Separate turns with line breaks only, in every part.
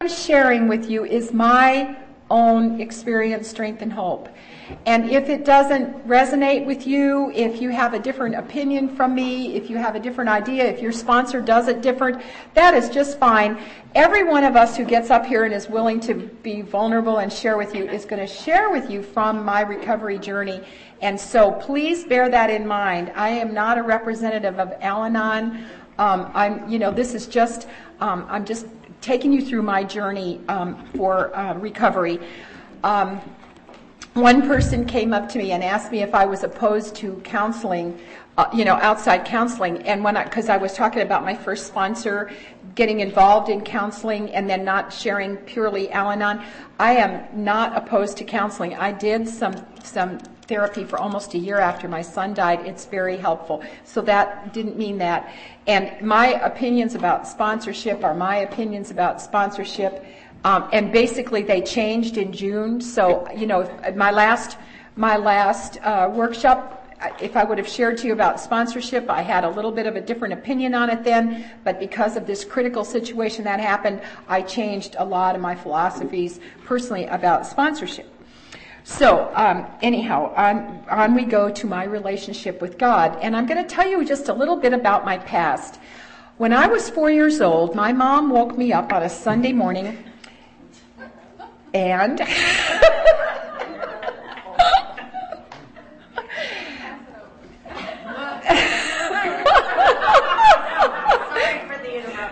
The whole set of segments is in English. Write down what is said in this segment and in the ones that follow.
I'm sharing with you is my own experience, strength, and hope. And if it doesn't resonate with you, if you have a different opinion from me, if you have a different idea, if your sponsor does it different, that is just fine. Every one of us who gets up here and is willing to be vulnerable and share with you is going to share with you from my recovery journey. And so please bear that in mind. I am not a representative of Al Anon. Um, I'm, you know, this is just, um, I'm just taking you through my journey um, for uh, recovery. Um, one person came up to me and asked me if I was opposed to counseling, uh, you know, outside counseling. And when I, because I was talking about my first sponsor getting involved in counseling and then not sharing purely Al Anon, I am not opposed to counseling. I did some some therapy for almost a year after my son died. It's very helpful. So that didn't mean that. And my opinions about sponsorship are my opinions about sponsorship. Um, and basically they changed in June. So, you know, my last, my last, uh, workshop, if I would have shared to you about sponsorship, I had a little bit of a different opinion on it then, but because of this critical situation that happened, I changed a lot of my philosophies personally about sponsorship. So, um, anyhow, on, on we go to my relationship with God. And I'm going to tell you just a little bit about my past. When I was four years old, my mom woke me up on a Sunday morning and.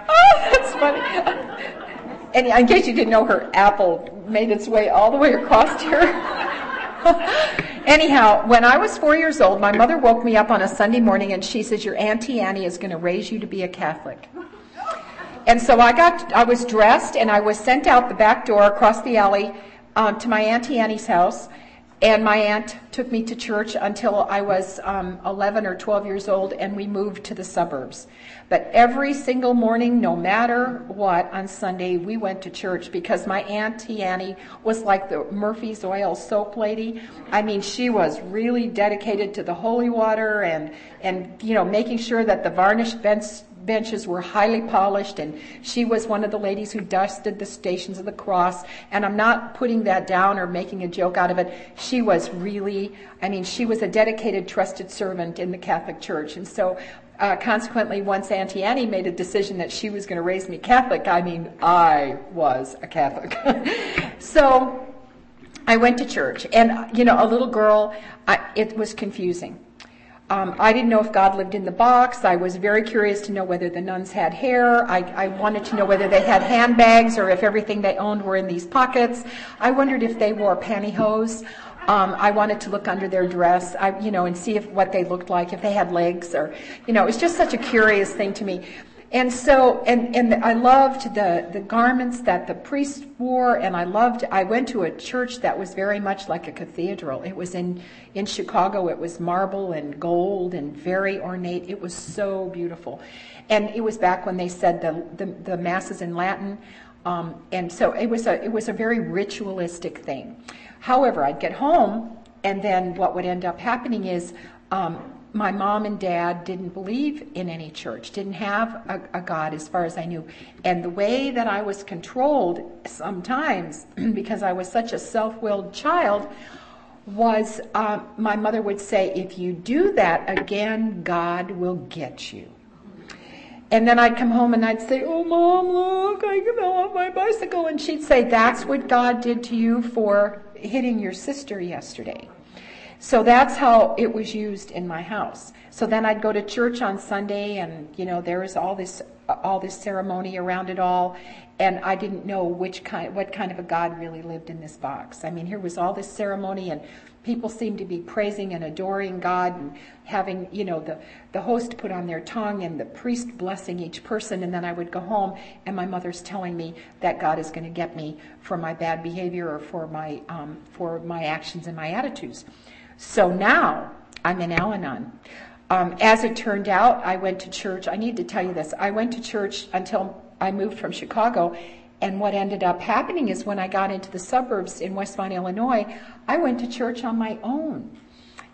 oh, that's funny. And in case you didn't know, her apple made its way all the way across here. Anyhow, when I was four years old, my mother woke me up on a Sunday morning and she says, Your Auntie Annie is going to raise you to be a Catholic. And so I got, I was dressed and I was sent out the back door across the alley um, to my Auntie Annie's house. And my aunt took me to church until I was um, 11 or 12 years old, and we moved to the suburbs. But every single morning, no matter what, on Sunday, we went to church because my Auntie Annie was like the Murphy's Oil soap lady. I mean, she was really dedicated to the holy water and, and you know, making sure that the varnished bench, benches were highly polished and she was one of the ladies who dusted the stations of the cross and I'm not putting that down or making a joke out of it. She was really, I mean, she was a dedicated, trusted servant in the Catholic Church. And so uh, consequently, once Auntie Annie made a decision that she was going to raise me Catholic, I mean, I was a Catholic. so I went to church, and you know, a little girl, I, it was confusing. Um, I didn't know if God lived in the box. I was very curious to know whether the nuns had hair. I, I, wanted to know whether they had handbags or if everything they owned were in these pockets. I wondered if they wore pantyhose. Um, I wanted to look under their dress, I, you know, and see if what they looked like, if they had legs, or, you know, it was just such a curious thing to me. And so, and, and I loved the, the garments that the priests wore, and I loved, I went to a church that was very much like a cathedral. It was in, in Chicago, it was marble and gold and very ornate. It was so beautiful. And it was back when they said the, the, the masses in Latin. Um, and so it was a, it was a very ritualistic thing. However, I'd get home, and then what would end up happening is, um, my mom and dad didn't believe in any church, didn't have a, a, God as far as I knew. And the way that I was controlled sometimes, because I was such a self willed child, was uh, my mother would say, If you do that again, God will get you. And then I'd come home and I'd say, Oh, mom, look, I fell off my bicycle. And she'd say, That's what God did to you for hitting your sister yesterday. So that's how it was used in my house. So then I'd go to church on Sunday and, you know, there was all this, all this ceremony around it all. And I didn't know which kind, what kind of a God really lived in this box. I mean, here was all this ceremony and people seemed to be praising and adoring God and having, you know, the, the host put on their tongue and the priest blessing each person. And then I would go home and my mother's telling me that God is going to get me for my bad behavior or for my, um, for my actions and my attitudes. So now I'm in Al Anon. Um, as it turned out, I went to church. I need to tell you this. I went to church until I moved from Chicago. And what ended up happening is when I got into the suburbs in Westmont, Illinois, I went to church on my own.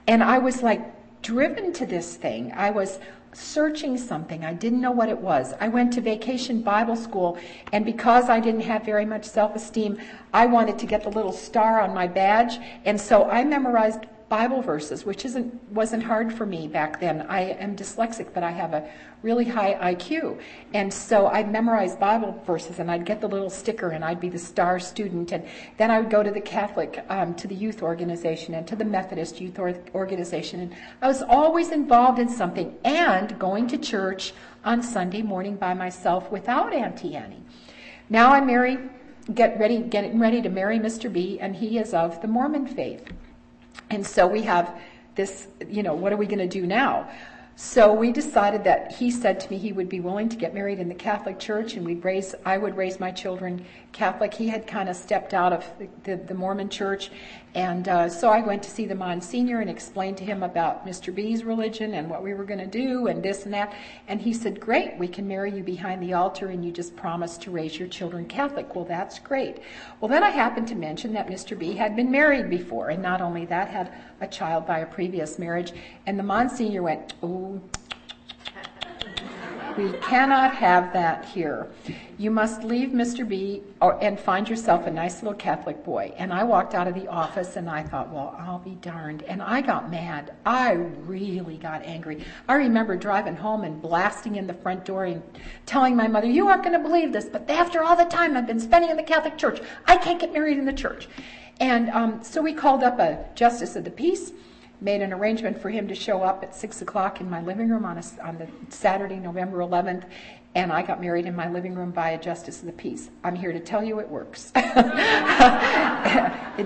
And I was like driven to this thing. I was searching something. I didn't know what it was. I went to vacation Bible school, and because I didn't have very much self esteem, I wanted to get the little star on my badge, and so I memorized Bible verses, which isn't wasn't hard for me back then. I am dyslexic, but I have a really high IQ, and so I'd memorize Bible verses, and I'd get the little sticker, and I'd be the star student, and then I would go to the Catholic, um, to the youth organization, and to the Methodist youth organization, and I was always involved in something, and going to church on Sunday morning by myself without Auntie Annie. Now I'm married, get ready, getting ready to marry Mr. B, and he is of the Mormon faith. And so we have this, you know, what are we going to do now? So we decided that he said to me he would be willing to get married in the Catholic Church, and we'd raise, I would raise my children Catholic. He had kind of stepped out of the, the, the Mormon Church, and uh, so I went to see the Monsignor and explained to him about Mr. B's religion and what we were going to do and this and that. And he said, "Great, we can marry you behind the altar, and you just promise to raise your children Catholic." Well, that's great. Well, then I happened to mention that Mr. B had been married before, and not only that, had a child by a previous marriage. And the Monsignor went, "Oh." We cannot have that here. You must leave Mr. B or, and find yourself a nice little Catholic boy. And I walked out of the office and I thought, well, I'll be darned. And I got mad. I really got angry. I remember driving home and blasting in the front door and telling my mother, you aren't going to believe this, but after all the time I've been spending in the Catholic Church, I can't get married in the church. And um, so we called up a justice of the peace made an arrangement for him to show up at six o'clock in my living room on, a, on the Saturday, November 11th, and I got married in my living room by a justice of the peace. I'm here to tell you it works. it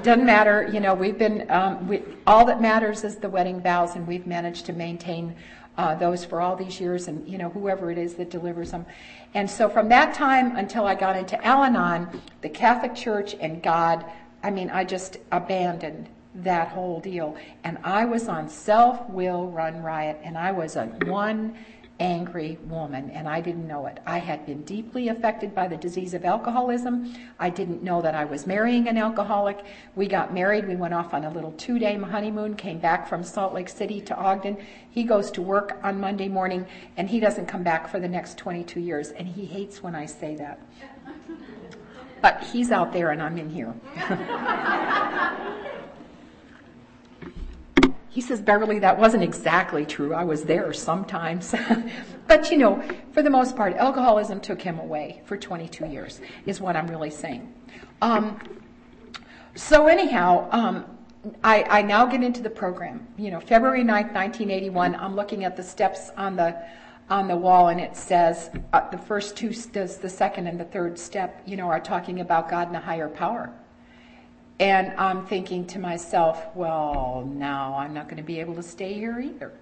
doesn't matter, you know. We've been um, we, all that matters is the wedding vows, and we've managed to maintain uh, those for all these years, and you know whoever it is that delivers them. And so from that time until I got into Al-Anon, the Catholic Church and God, I mean, I just abandoned that whole deal. And I was on self will run riot, and I was a one angry woman, and I didn't know it. I had been deeply affected by the disease of alcoholism. I didn't know that I was marrying an alcoholic. We got married. We went off on a little two day honeymoon, came back from Salt Lake City to Ogden. He goes to work on Monday morning, and he doesn't come back for the next 22 years, and he hates when I say that. But he's out there, and I'm in here. He says, Beverly, that wasn't exactly true. I was there sometimes. but you know, for the most part, alcoholism took him away for 22 years, is what I'm really saying. Um, so, anyhow, um, I, I, now get into the program. You know, February 9th, 1981, I'm looking at the steps on the on the wall and it says uh, the first two does the second and the third step you know are talking about god and a higher power and I'm thinking to myself, well, now I'm not going to be able to stay here either.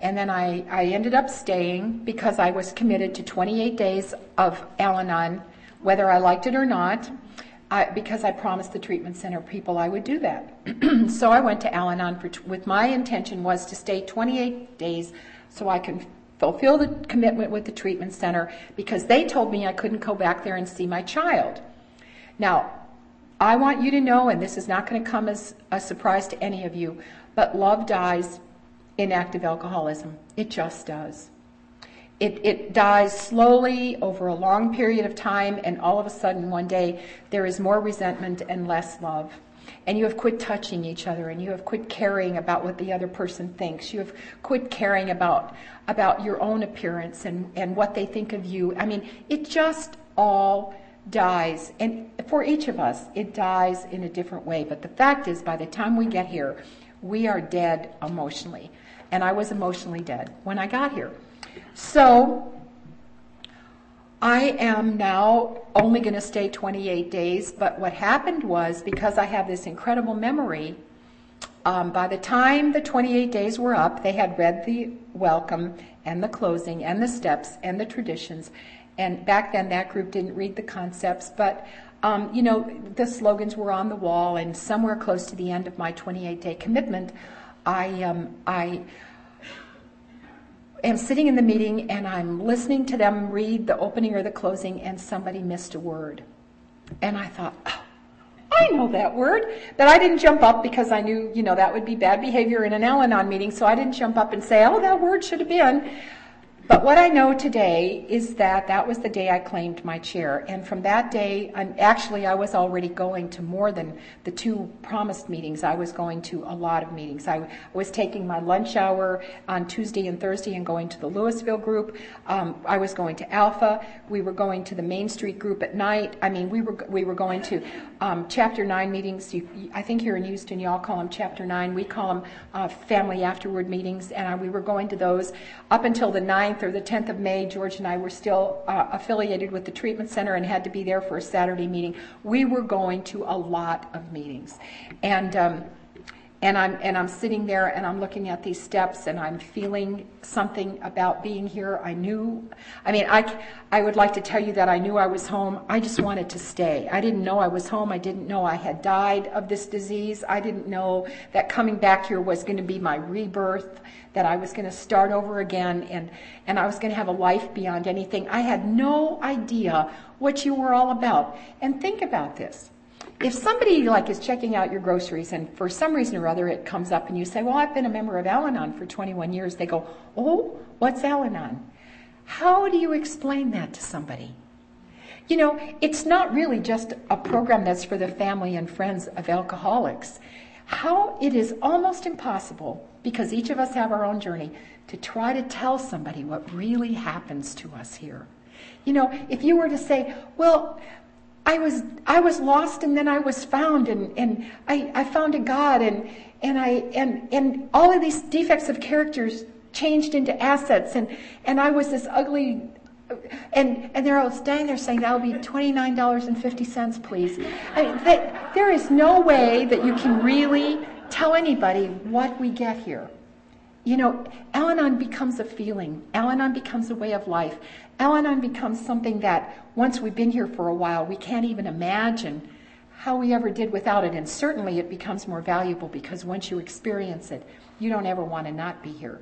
And then I, I ended up staying because I was committed to 28 days of Al Anon, whether I liked it or not, I, because I promised the treatment center people I would do that. so I went to Al Anon for, with my intention was to stay 28 days so I can fulfill the commitment with the treatment center because they told me I couldn't go back there and see my child. Now, I want you to know, and this is not going to come as a surprise to any of you, but love dies in active alcoholism. It just does. It, it dies slowly over a long period of time, and all of a sudden, one day, there is more resentment and less love. And you have quit touching each other, and you have quit caring about what the other person thinks. You have quit caring about, about your own appearance and, and what they think of you. I mean, it just all dies, and for each of us, it dies in a different way. But the fact is, by the time we get here, we are dead emotionally. And I was emotionally dead when I got here. So, I am now only going to stay 28 days, but what happened was because I have this incredible memory, um, by the time the 28 days were up, they had read the welcome and the closing and the steps and the traditions, and back then, that group didn't read the concepts, but um, you know, the slogans were on the wall, and somewhere close to the end of my 28-day commitment, I um, I am sitting in the meeting and I'm listening to them read the opening or the closing, and somebody missed a word, and I thought, oh, I know that word. But I didn't jump up because I knew, you know, that would be bad behavior in an Al Anon meeting. So I didn't jump up and say, oh, that word should have been. But what I know today is that that was the day I claimed my chair. And from that day, I'm, actually, I was already going to more than the two promised meetings. I was going to a lot of meetings. I was taking my lunch hour on Tuesday and Thursday and going to the Lewisville group. Um, I was going to Alpha. We were going to the Main Street group at night. I mean, we were, we were going to um, Chapter 9 meetings. You, I think here in Houston, y'all call them Chapter 9. We call them uh, Family Afterward meetings. And we were going to those up until the 9th 9th or the 10th of May, George and I were still uh, affiliated with the treatment center and had to be there for a Saturday meeting. We were going to a lot of meetings. And, um, and I'm and I'm sitting there and I'm looking at these steps and I'm feeling something about being here. I knew, I mean, I I would like to tell you that I knew I was home. I just wanted to stay. I didn't know I was home. I didn't know I had died of this disease. I didn't know that coming back here was going to be my rebirth. That I was going to start over again and and I was going to have a life beyond anything. I had no idea what you were all about. And think about this if somebody like is checking out your groceries and for some reason or other it comes up and you say, well, I've been a member of Al-Anon for 21 years, they go, oh, what's Al-Anon? How do you explain that to somebody? You know, it's not really just a program that's for the family and friends of alcoholics. How it is almost impossible, because each of us have our own journey, to try to tell somebody what really happens to us here. You know, if you were to say, well, I was I was lost and then I was found and, and I, I found a God and and I and and all of these defects of characters changed into assets and and I was this ugly and and they're all standing there saying that'll be twenty nine dollars and fifty cents please. I mean, that, there is no way that you can really tell anybody what we get here. You know, Al Anon becomes a feeling. Al Anon becomes a way of life. Al Anon becomes something that once we've been here for a while, we can't even imagine how we ever did without it. And certainly it becomes more valuable because once you experience it, you don't ever want to not be here.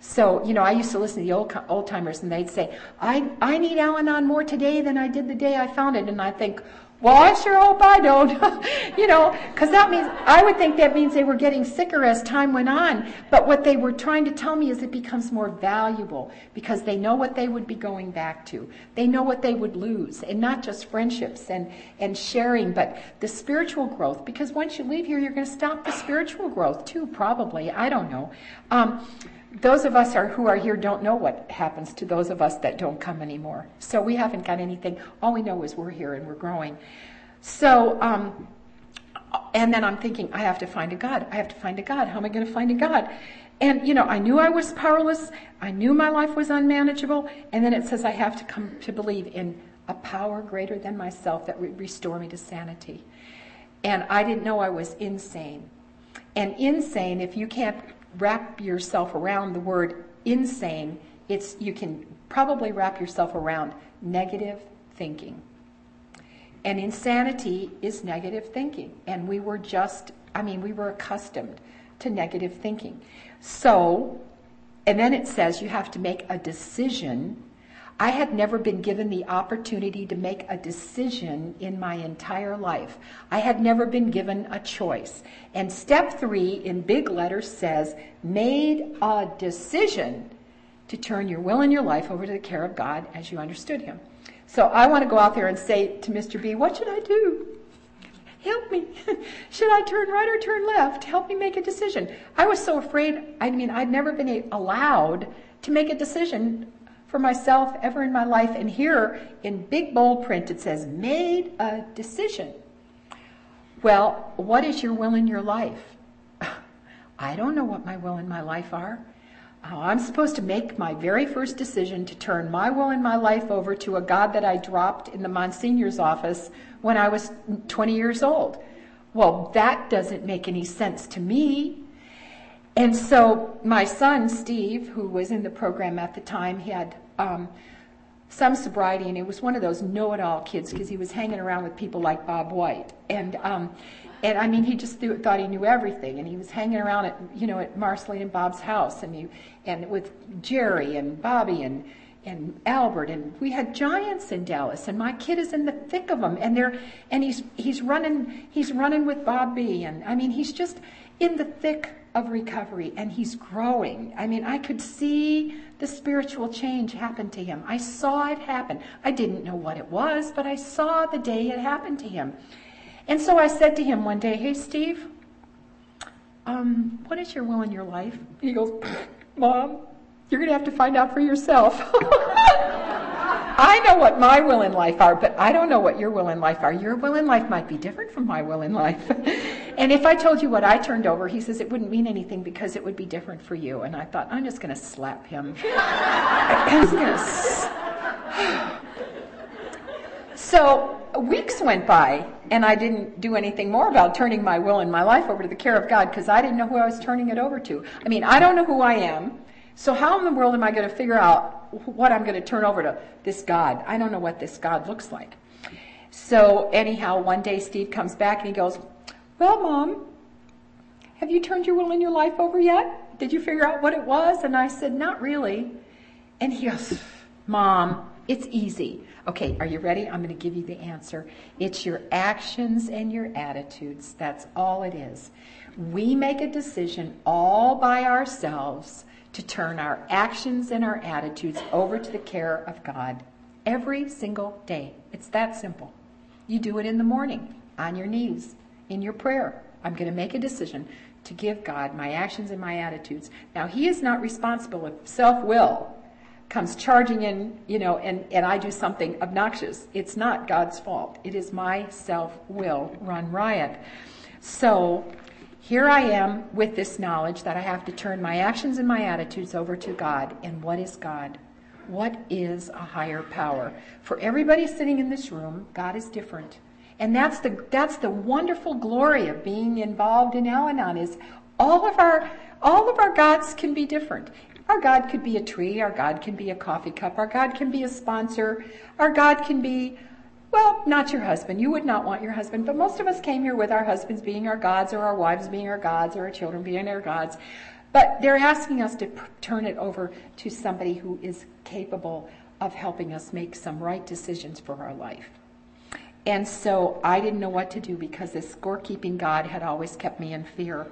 So, you know, I used to listen to the old, old timers and they'd say, I, I need Al Anon more today than I did the day I found it. And I think, well, I sure hope I don't. you know, because that means, I would think that means they were getting sicker as time went on. But what they were trying to tell me is it becomes more valuable because they know what they would be going back to. They know what they would lose. And not just friendships and, and sharing, but the spiritual growth. Because once you leave here, you're going to stop the spiritual growth too, probably. I don't know. Um, those of us are, who are here don't know what happens to those of us that don't come anymore. So we haven't got anything. All we know is we're here and we're growing. So, um, and then I'm thinking, I have to find a God. I have to find a God. How am I going to find a God? And, you know, I knew I was powerless. I knew my life was unmanageable. And then it says I have to come to believe in a power greater than myself that would restore me to sanity. And I didn't know I was insane. And insane, if you can't wrap yourself around the word insane, it's you can probably wrap yourself around negative thinking. And insanity is negative thinking. And we were just, I mean, we were accustomed to negative thinking. So, and then it says you have to make a decision I had never been given the opportunity to make a decision in my entire life. I had never been given a choice. And step three in big letters says, made a decision to turn your will and your life over to the care of God as you understood Him. So I want to go out there and say to Mr. B, what should I do? Help me. should I turn right or turn left? Help me make a decision. I was so afraid. I mean, I'd never been allowed to make a decision for myself ever in my life. And here in big bold print it says, made a decision. Well, what is your will in your life? I don't know what my will in my life are. Uh, I'm supposed to make my very first decision to turn my will in my life over to a God that I dropped in the Monsignor's office when I was 20 years old. Well, that doesn't make any sense to me. And so my son, Steve, who was in the program at the time, he had um, some sobriety, and he was one of those know-it-all kids because he was hanging around with people like Bob White. And um, and I mean, he just th- thought he knew everything, and he was hanging around at you know at Marceline and Bob's house, and he and with Jerry and Bobby and and Albert, and we had giants in Dallas, and my kid is in the thick of them, and they're, and he's he's running he's running with Bob B, and I mean he's just in the thick of recovery, and he's growing. I mean, I could see the spiritual change happen to him. I saw it happen. I didn't know what it was, but I saw the day it happened to him. And so I said to him one day, "Hey, Steve." Um, what is your will in your life? He goes, Mom, you're going to have to find out for yourself. I know what my will in life are, but I don't know what your will in life are. Your will in life might be different from my will in life. and if I told you what I turned over, he says it wouldn't mean anything because it would be different for you. And I thought, I'm just going to slap him. so weeks went by, and I didn't do anything more about turning my will and my life over to the care of God because I didn't know who I was turning it over to. I mean, I don't know who I am. So how in the world am I going to figure out what I'm going to turn over to this God? I don't know what this God looks like. So anyhow, one day Steve comes back and he goes, well, mom, have you turned your will in your life over yet? Did you figure out what it was? And I said, not really. And he goes, mom, it's easy. Okay, are you ready? I'm going to give you the answer. It's your actions and your attitudes. That's all it is. We make a decision all by ourselves to turn our actions and our attitudes over to the care of God every single day. It's that simple. You do it in the morning, on your knees, in your prayer. I'm going to make a decision to give God my actions and my attitudes. Now, He is not responsible if self will comes charging in, you know, and, and I do something obnoxious. It's not God's fault. It is my self will run riot. So here I am with this knowledge that I have to turn my actions and my attitudes over to God. And what is God? What is a higher power? For everybody sitting in this room, God is different. And that's the, that's the wonderful glory of being involved in Al-Anon is all of our, all of our gods can be different. Our God could be a tree. Our God can be a coffee cup. Our God can be a sponsor. Our God can be well, not your husband. You would not want your husband, but most of us came here with our husbands being our gods, or our wives being our gods, or our children being our gods. But they're asking us to turn it over to somebody who is capable of helping us make some right decisions for our life. And so I didn't know what to do because this scorekeeping God had always kept me in fear.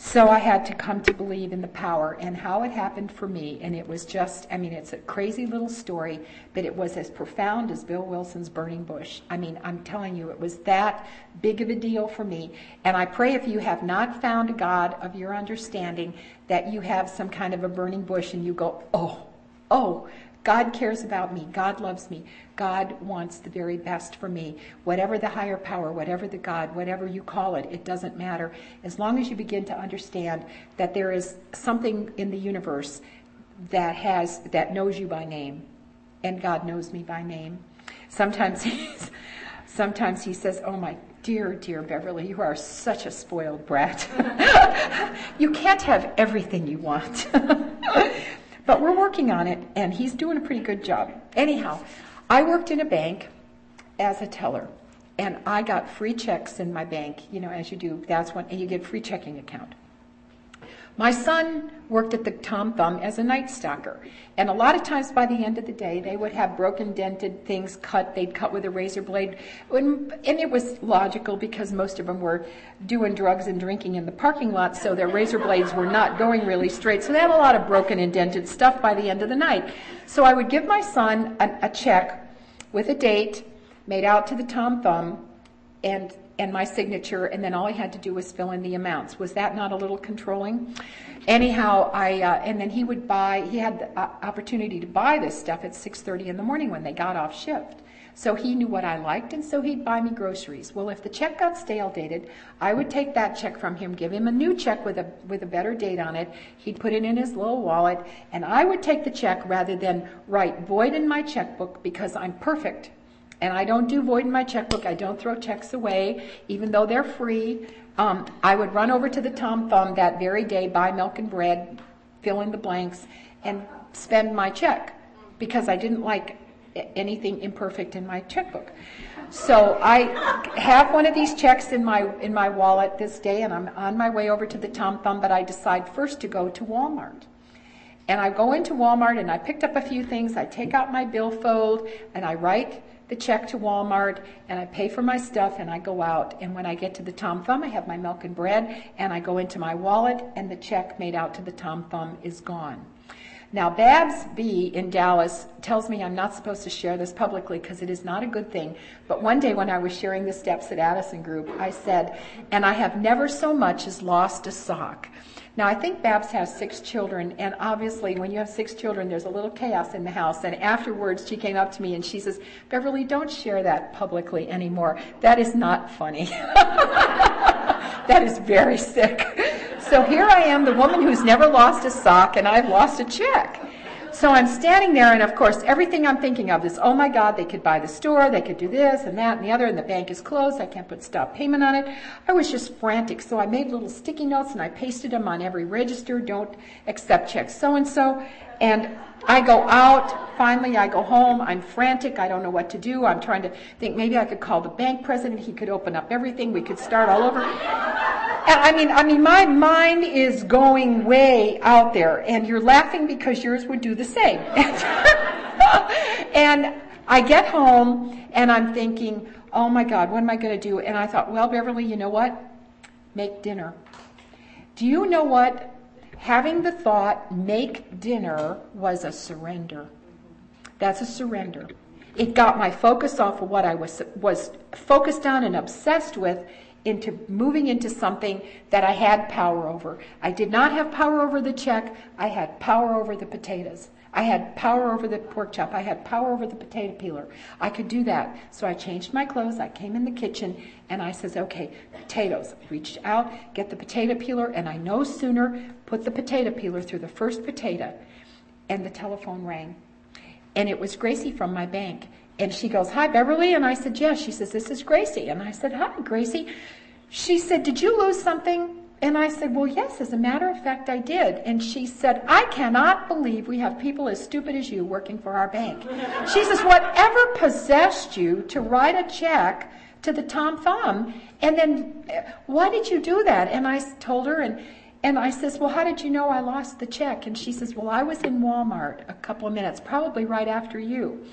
So I had to come to believe in the power and how it happened for me. And it was just, I mean, it's a crazy little story, but it was as profound as Bill Wilson's Burning Bush. I mean, I'm telling you, it was that big of a deal for me. And I pray if you have not found a God of your understanding, that you have some kind of a burning bush and you go, oh, oh, God cares about me. God loves me. God wants the very best for me. Whatever the higher power, whatever the God, whatever you call it, it doesn't matter. As long as you begin to understand that there is something in the universe that has that knows you by name, and God knows me by name. Sometimes he's, sometimes he says, "Oh my dear, dear Beverly, you are such a spoiled brat. you can't have everything you want." But we're working on it, and he's doing a pretty good job. Anyhow, I worked in a bank as a teller, and I got free checks in my bank. You know, as you do, that's when you get free checking account. My son worked at the Tom Thumb as a night stalker. And a lot of times by the end of the day, they would have broken, dented things cut. They'd cut with a razor blade. And it was logical because most of them were doing drugs and drinking in the parking lot, so their razor blades were not going really straight. So they had a lot of broken and dented stuff by the end of the night. So I would give my son a, a check with a date made out to the Tom Thumb and and my signature, and then all I had to do was fill in the amounts. Was that not a little controlling? Anyhow, I uh, and then he would buy. He had the uh, opportunity to buy this stuff at 6:30 in the morning when they got off shift. So he knew what I liked, and so he'd buy me groceries. Well, if the check got stale dated, I would take that check from him, give him a new check with a with a better date on it. He'd put it in his little wallet, and I would take the check rather than write void in my checkbook because I'm perfect and I don't do void in my checkbook. I don't throw checks away, even though they're free. Um, I would run over to the Tom Thumb that very day, buy milk and bread, fill in the blanks, and spend my check because I didn't like anything imperfect in my checkbook. So I have one of these checks in my in my wallet this day, and I'm on my way over to the Tom Thumb. But I decide first to go to Walmart. And I go into Walmart and I picked up a few things. I take out my billfold and I write the check to Walmart and I pay for my stuff and I go out. And when I get to the Tom Thumb, I have my milk and bread and I go into my wallet and the check made out to the Tom Thumb is gone. Now, Babs B in Dallas tells me I'm not supposed to share this publicly because it is not a good thing. But one day when I was sharing the steps at Addison Group, I said, and I have never so much as lost a sock. Now, I think Babs has six children, and obviously, when you have six children, there's a little chaos in the house. And afterwards, she came up to me and she says, Beverly, don't share that publicly anymore. That is not funny. that is very sick. So here I am, the woman who's never lost a sock, and I've lost a check. So I'm standing there, and of course, everything I'm thinking of is, oh my God, they could buy the store, they could do this and that and the other, and the bank is closed, I can't put stop payment on it. I was just frantic, so I made little sticky notes and I pasted them on every register, don't accept checks so and so. And I go out, finally I go home, I'm frantic, I don't know what to do. I'm trying to think maybe I could call the bank president, he could open up everything, we could start all over. And I mean, I mean, my mind is going way out there, and you're laughing because yours would do the same. and I get home, and I'm thinking, oh my God, what am I going to do? And I thought, well, Beverly, you know what? Make dinner. Do you know what? Having the thought, make dinner, was a surrender. That's a surrender. It got my focus off of what I was, was focused on and obsessed with into moving into something that I had power over. I did not have power over the check. I had power over the potatoes. I had power over the pork chop. I had power over the potato peeler. I could do that. So I changed my clothes. I came in the kitchen and I says, okay, potatoes. Reached out, get the potato peeler, and I no sooner put the potato peeler through the first potato and the telephone rang. And it was Gracie from my bank. And she goes, Hi, Beverly. And I said, Yes. She says, This is Gracie. And I said, Hi, Gracie. She said, Did you lose something? And I said, Well, yes, as a matter of fact, I did. And she said, I cannot believe we have people as stupid as you working for our bank. She says, Whatever possessed you to write a check to the Tom Thumb? And then, uh, why did you do that? And I told her, and and I says, Well, how did you know I lost the check? And she says, Well, I was in Walmart a couple of minutes, probably right after you.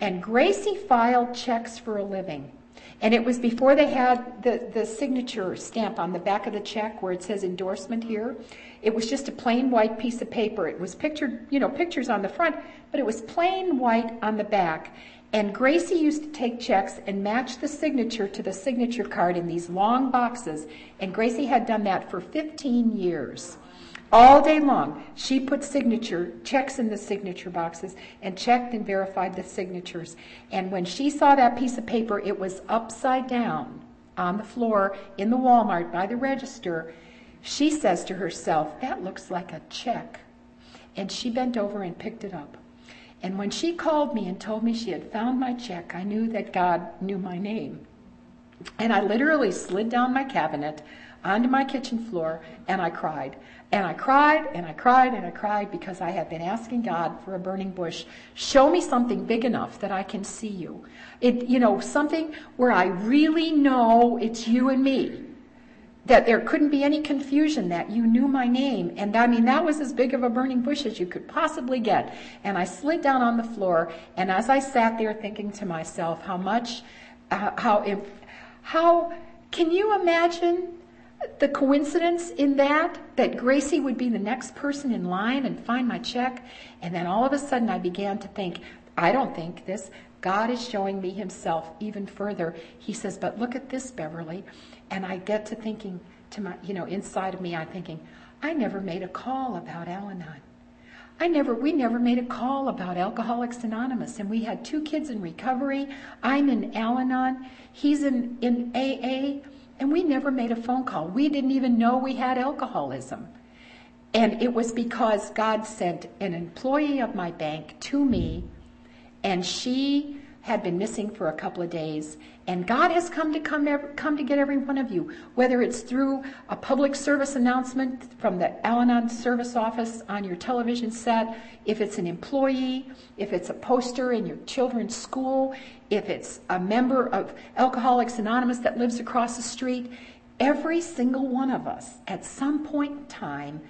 And Gracie filed checks for a living. And it was before they had the, the signature stamp on the back of the check where it says endorsement here. It was just a plain white piece of paper. It was pictured, you know, pictures on the front, but it was plain white on the back. And Gracie used to take checks and match the signature to the signature card in these long boxes. And Gracie had done that for 15 years. All day long, she put signature checks in the signature boxes and checked and verified the signatures. And when she saw that piece of paper, it was upside down on the floor in the Walmart by the register. She says to herself, That looks like a check. And she bent over and picked it up. And when she called me and told me she had found my check, I knew that God knew my name. And I literally slid down my cabinet onto my kitchen floor and I cried. And I cried and I cried and I cried because I had been asking God for a burning bush. Show me something big enough that I can see you. It, you know, something where I really know it's you and me. That there couldn't be any confusion that you knew my name. And I mean, that was as big of a burning bush as you could possibly get. And I slid down on the floor. And as I sat there thinking to myself, how much, uh, how, how, can you imagine the coincidence in that, that Gracie would be the next person in line and find my check. And then all of a sudden I began to think, I don't think this. God is showing me himself even further. He says, but look at this, Beverly. And I get to thinking to my, you know, inside of me, I'm thinking, I never made a call about Al Anon. I never, we never made a call about Alcoholics Anonymous. And we had two kids in recovery. I'm in Al Anon. He's in, in AA. And we never made a phone call. We didn't even know we had alcoholism. And it was because God sent an employee of my bank to me, and she had been missing for a couple of days. And God has come to come, come to get every one of you, whether it's through a public service announcement from the Al-Anon service office on your television set, if it's an employee, if it's a poster in your children's school, if it's a member of Alcoholics Anonymous that lives across the street. Every single one of us, at some point in time,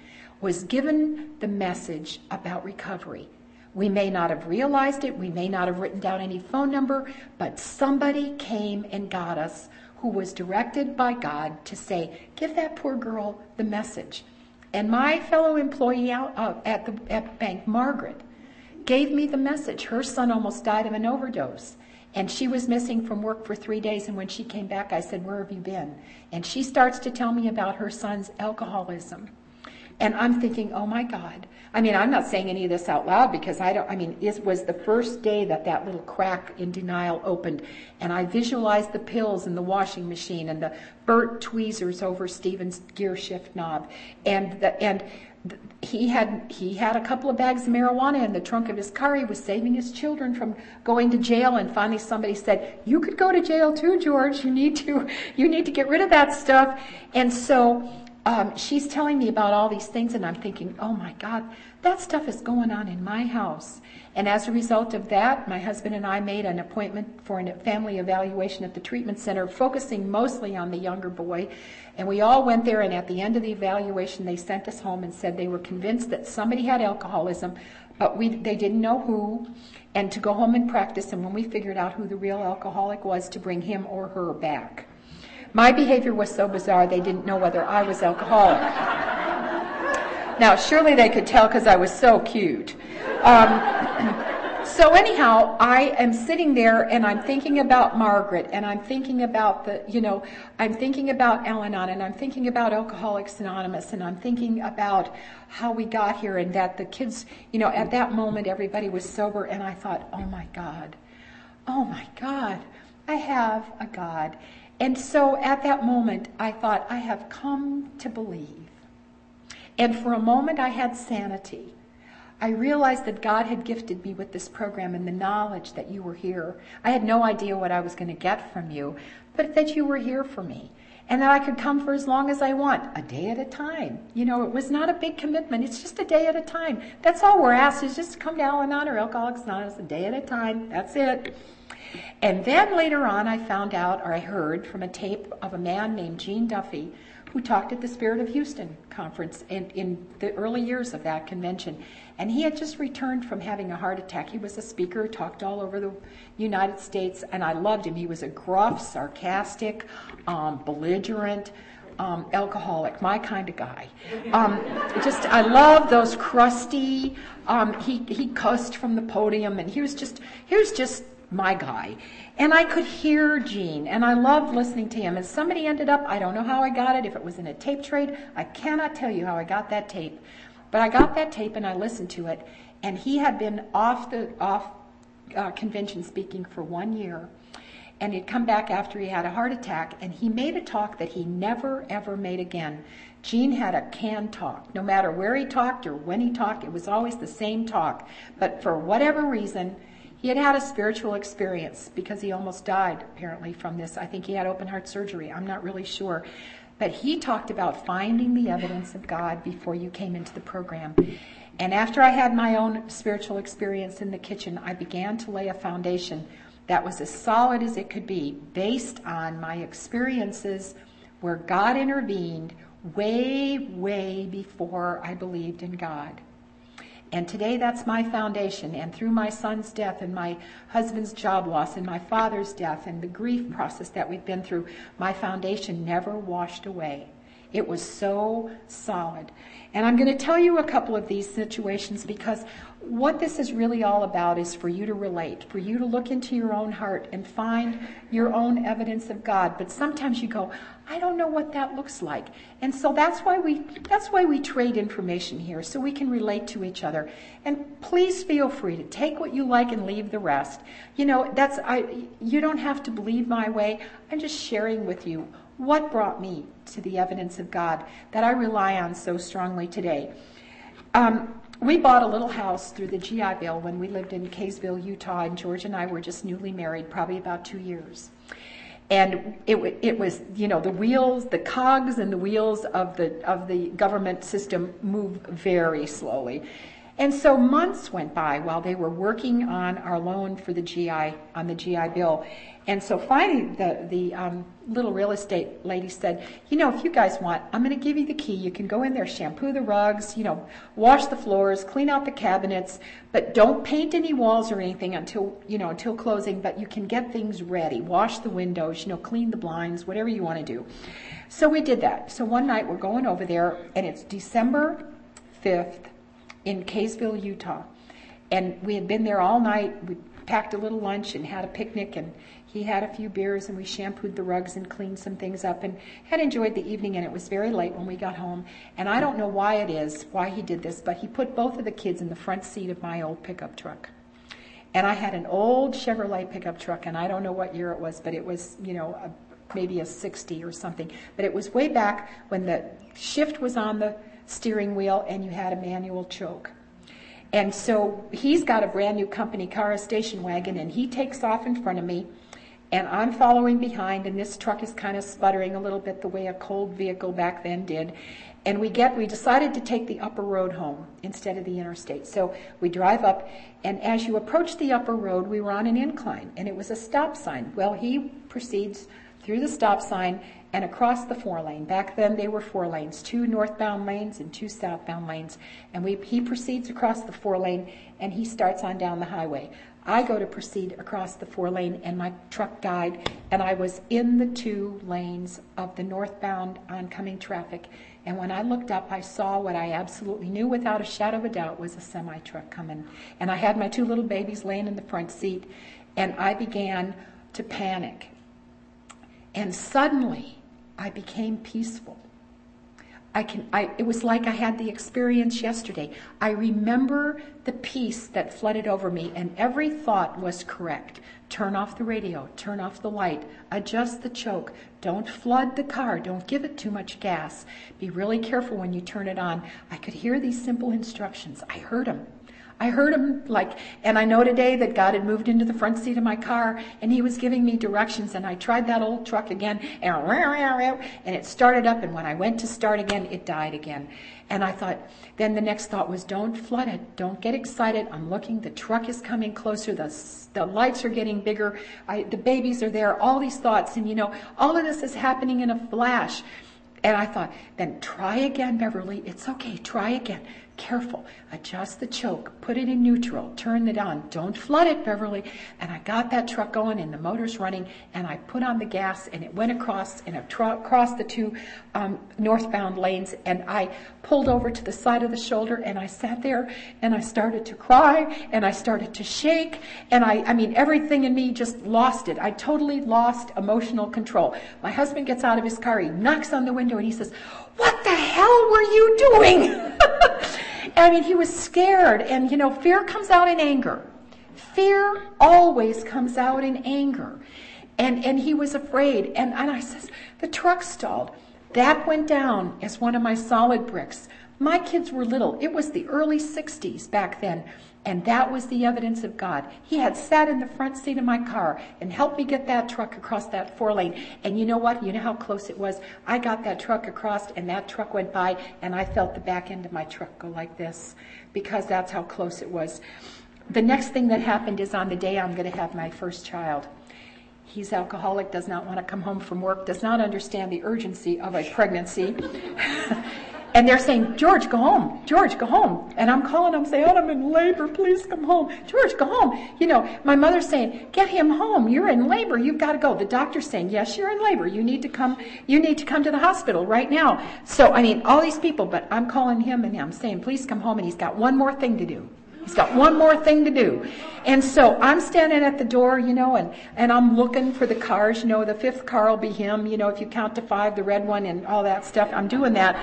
was given the message about recovery. We may not have realized it, we may not have written down any phone number, but somebody came and got us who was directed by God to say, Give that poor girl the message. And my fellow employee out, uh, at the at bank, Margaret, gave me the message. Her son almost died of an overdose. And she was missing from work for three days. And when she came back, I said, Where have you been? And she starts to tell me about her son's alcoholism. And I'm thinking, oh my God. I mean, I'm not saying any of this out loud because I don't, I mean, it was the first day that that little crack in denial opened. And I visualized the pills in the washing machine and the burnt tweezers over Stephen's gear shift knob. And the, and he had he had a couple of bags of marijuana in the trunk of his car. He was saving his children from going to jail, and finally somebody said, "You could go to jail too, George. You need to you need to get rid of that stuff." And so um, she's telling me about all these things, and I'm thinking, oh my God, that stuff is going on in my house. And as a result of that, my husband and I made an appointment for a family evaluation at the treatment center, focusing mostly on the younger boy. And we all went there, and at the end of the evaluation, they sent us home and said they were convinced that somebody had alcoholism, but we, they didn't know who, and to go home and practice. And when we figured out who the real alcoholic was, to bring him or her back. My behavior was so bizarre they didn't know whether I was alcoholic. now, surely they could tell because I was so cute. Um, so anyhow, I am sitting there and I'm thinking about Margaret and I'm thinking about the, you know, I'm thinking about Al-Anon and I'm thinking about Alcoholics Anonymous and I'm thinking about how we got here and that the kids, you know, at that moment everybody was sober and I thought, oh my God, oh my God, I have a God. And so at that moment, I thought, I have come to believe. And for a moment, I had sanity. I realized that God had gifted me with this program and the knowledge that you were here. I had no idea what I was going to get from you, but that you were here for me. And that I could come for as long as I want, a day at a time. You know, it was not a big commitment. It's just a day at a time. That's all we're asked is just to come to Al Anon or Alcoholics Anonymous a day at a time. That's it. And then later on, I found out, or I heard from a tape of a man named Gene Duffy who talked at the Spirit of Houston conference in, in the early years of that convention. And he had just returned from having a heart attack. He was a speaker, talked all over the United States, and I loved him. He was a gruff, sarcastic, um, belligerent, um, alcoholic, my kind of guy. Um, just, I love those crusty. Um, he he cussed from the podium, and he was just he was just my guy. And I could hear Gene, and I loved listening to him. And somebody ended up, I don't know how I got it, if it was in a tape trade, I cannot tell you how I got that tape. But I got that tape and I listened to it, and he had been off the off uh, convention speaking for one year. And he'd come back after he had a heart attack, and he made a talk that he never ever made again. Gene had a can talk. No matter where he talked or when he talked, it was always the same talk. But for whatever reason, he had had a spiritual experience because he almost died, apparently, from this. I think he had open heart surgery. I'm not really sure. But he talked about finding the evidence of God before you came into the program. And after I had my own spiritual experience in the kitchen, I began to lay a foundation that was as solid as it could be based on my experiences where God intervened way, way before I believed in God. And today that's my foundation. And through my son's death and my husband's job loss and my father's death and the grief process that we've been through, my foundation never washed away. It was so solid. And I'm going to tell you a couple of these situations because what this is really all about is for you to relate, for you to look into your own heart and find your own evidence of God. But sometimes you go, I don't know what that looks like. And so that's why we that's why we trade information here so we can relate to each other. And please feel free to take what you like and leave the rest. You know, that's I you don't have to believe my way. I'm just sharing with you what brought me to the evidence of God that I rely on so strongly today. Um, we bought a little house through the GI Bill when we lived in Kaysville, Utah, and George and I were just newly married, probably about two years. And it, it was, you know, the wheels, the cogs and the wheels of the, of the government system move very slowly. And so months went by while they were working on our loan for the GI, on the GI Bill. And so finally, the, the um, little real estate lady said, You know, if you guys want, I'm going to give you the key. You can go in there, shampoo the rugs, you know, wash the floors, clean out the cabinets, but don't paint any walls or anything until, you know, until closing, but you can get things ready. Wash the windows, you know, clean the blinds, whatever you want to do. So we did that. So one night we're going over there, and it's December 5th in Kaysville, Utah. And we had been there all night. We packed a little lunch and had a picnic and he had a few beers and we shampooed the rugs and cleaned some things up and had enjoyed the evening and it was very late when we got home and i don't know why it is why he did this but he put both of the kids in the front seat of my old pickup truck and i had an old chevrolet pickup truck and i don't know what year it was but it was you know a, maybe a 60 or something but it was way back when the shift was on the steering wheel and you had a manual choke and so he's got a brand new company car, a station wagon, and he takes off in front of me, and I'm following behind, and this truck is kind of sputtering a little bit the way a cold vehicle back then did. And we get, we decided to take the upper road home instead of the interstate. So we drive up, and as you approach the upper road, we were on an incline, and it was a stop sign. Well, he proceeds through the stop sign and across the four lane. Back then they were four lanes, two northbound lanes and two southbound lanes. And we, he proceeds across the four lane and he starts on down the highway. I go to proceed across the four lane and my truck died and I was in the two lanes of the northbound oncoming traffic. And when I looked up, I saw what I absolutely knew without a shadow of a doubt was a semi truck coming. And I had my two little babies laying in the front seat and I began to panic. And suddenly, I became peaceful. I can, I, it was like I had the experience yesterday. I remember the peace that flooded over me, and every thought was correct. Turn off the radio, turn off the light, adjust the choke, don't flood the car, don't give it too much gas. Be really careful when you turn it on. I could hear these simple instructions. I heard them. I heard him like, and I know today that God had moved into the front seat of my car and he was giving me directions and I tried that old truck again and, and it started up and when I went to start again, it died again. And I thought, then the next thought was, don't flood it. Don't get excited. I'm looking. The truck is coming closer. The, the lights are getting bigger. I, the babies are there. All these thoughts. And you know, all of this is happening in a flash. And I thought, then try again, Beverly. It's okay. Try again. Careful. Adjust the choke. Put it in neutral. Turn it on. Don't flood it, Beverly. And I got that truck going and the motor's running and I put on the gas and it went across and across the two um, northbound lanes and I pulled over to the side of the shoulder and I sat there and I started to cry and I started to shake and I, I mean, everything in me just lost it. I totally lost emotional control. My husband gets out of his car. He knocks on the window and he says, what the hell were you doing? I mean, he was scared. And, you know, fear comes out in anger. Fear always comes out in anger. And, and he was afraid. And, and I says, the truck stalled. That went down as one of my solid bricks. My kids were little. It was the early 60s back then. And that was the evidence of God. He had sat in the front seat of my car and helped me get that truck across that four lane. And you know what? You know how close it was? I got that truck across and that truck went by and I felt the back end of my truck go like this because that's how close it was. The next thing that happened is on the day I'm going to have my first child. He's alcoholic, does not want to come home from work, does not understand the urgency of a pregnancy. And they're saying, George, go home. George, go home. And I'm calling them saying, I'm in labor. Please come home. George, go home. You know, my mother's saying, get him home. You're in labor. You've got to go. The doctor's saying, yes, you're in labor. You need to come, you need to come to the hospital right now. So, I mean, all these people, but I'm calling him and I'm saying, please come home. And he's got one more thing to do. He's got one more thing to do. And so I'm standing at the door, you know, and, and I'm looking for the cars. You know, the fifth car will be him, you know, if you count to five, the red one and all that stuff. I'm doing that.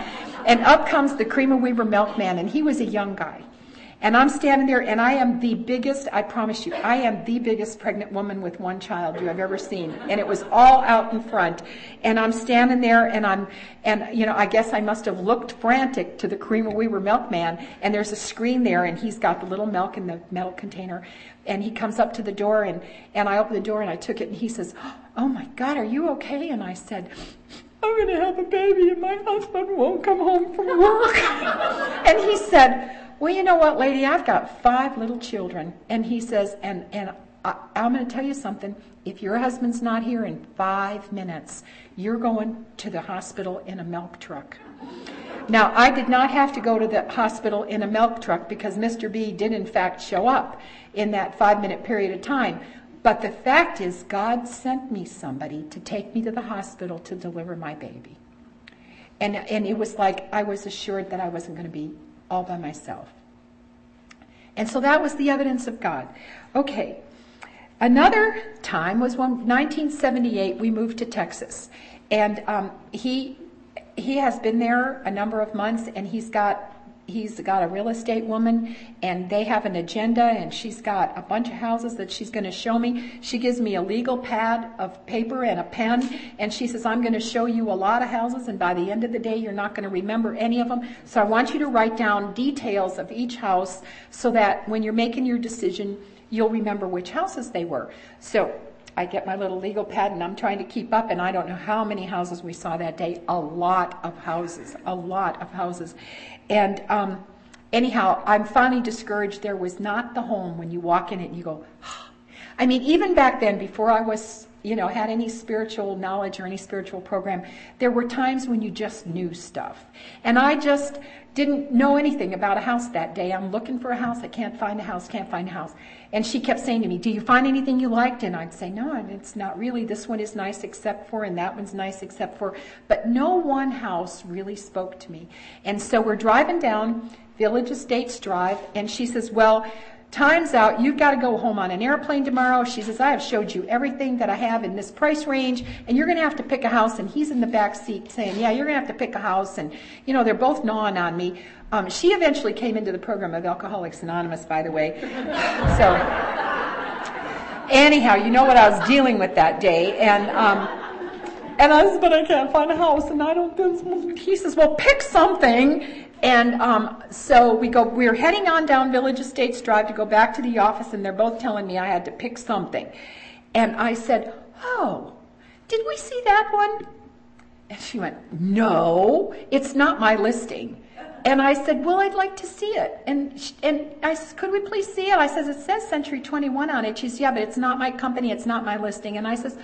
And up comes the Cream O'Weber milkman, and he was a young guy. And I'm standing there, and I am the biggest, I promise you, I am the biggest pregnant woman with one child you have ever seen. And it was all out in front. And I'm standing there, and I'm, and, you know, I guess I must have looked frantic to the Cream O'Weber milkman, and there's a screen there, and he's got the little milk in the metal container. And he comes up to the door, and, and I open the door, and I took it, and he says, Oh my God, are you okay? And I said, I'm going to have a baby, and my husband won't come home from work. and he said, Well, you know what, lady? I've got five little children. And he says, and, and I, I'm going to tell you something. If your husband's not here in five minutes, you're going to the hospital in a milk truck. Now, I did not have to go to the hospital in a milk truck because Mr. B did, in fact, show up in that five minute period of time. But the fact is, God sent me somebody to take me to the hospital to deliver my baby. And, and it was like I was assured that I wasn't going to be all by myself. And so that was the evidence of God. Okay. Another time was when 1978 we moved to Texas, and um, he he has been there a number of months, and he's got he's got a real estate woman and they have an agenda and she's got a bunch of houses that she's going to show me. She gives me a legal pad of paper and a pen and she says, I'm going to show you a lot of houses and by the end of the day, you're not going to remember any of them. So I want you to write down details of each house so that when you're making your decision, you'll remember which houses they were. So I get my little legal pad and I'm trying to keep up, and I don't know how many houses we saw that day. A lot of houses, a lot of houses. And um, anyhow, I'm finally discouraged. There was not the home when you walk in it and you go, I mean, even back then, before I was, you know, had any spiritual knowledge or any spiritual program, there were times when you just knew stuff. And I just didn't know anything about a house that day. I'm looking for a house. I can't find a house, can't find a house. And she kept saying to me, Do you find anything you liked? And I'd say, No, it's not really. This one is nice except for, and that one's nice except for. But no one house really spoke to me. And so we're driving down Village Estates Drive, and she says, Well, Time's out. You've got to go home on an airplane tomorrow. She says, I have showed you everything that I have in this price range, and you're going to have to pick a house. And he's in the back seat saying, Yeah, you're going to have to pick a house. And, you know, they're both gnawing on me. Um, she eventually came into the program of Alcoholics Anonymous, by the way. so, anyhow, you know what I was dealing with that day. And, um, and I said, but I can't find a house. And I don't, he says, well, pick something. And um, so we go. We're heading on down Village Estates Drive to go back to the office, and they're both telling me I had to pick something. And I said, "Oh, did we see that one?" And she went, "No, it's not my listing." And I said, "Well, I'd like to see it." And she, and I said, "Could we please see it?" I says, "It says Century 21 on it." She says, "Yeah, but it's not my company. It's not my listing." And I says,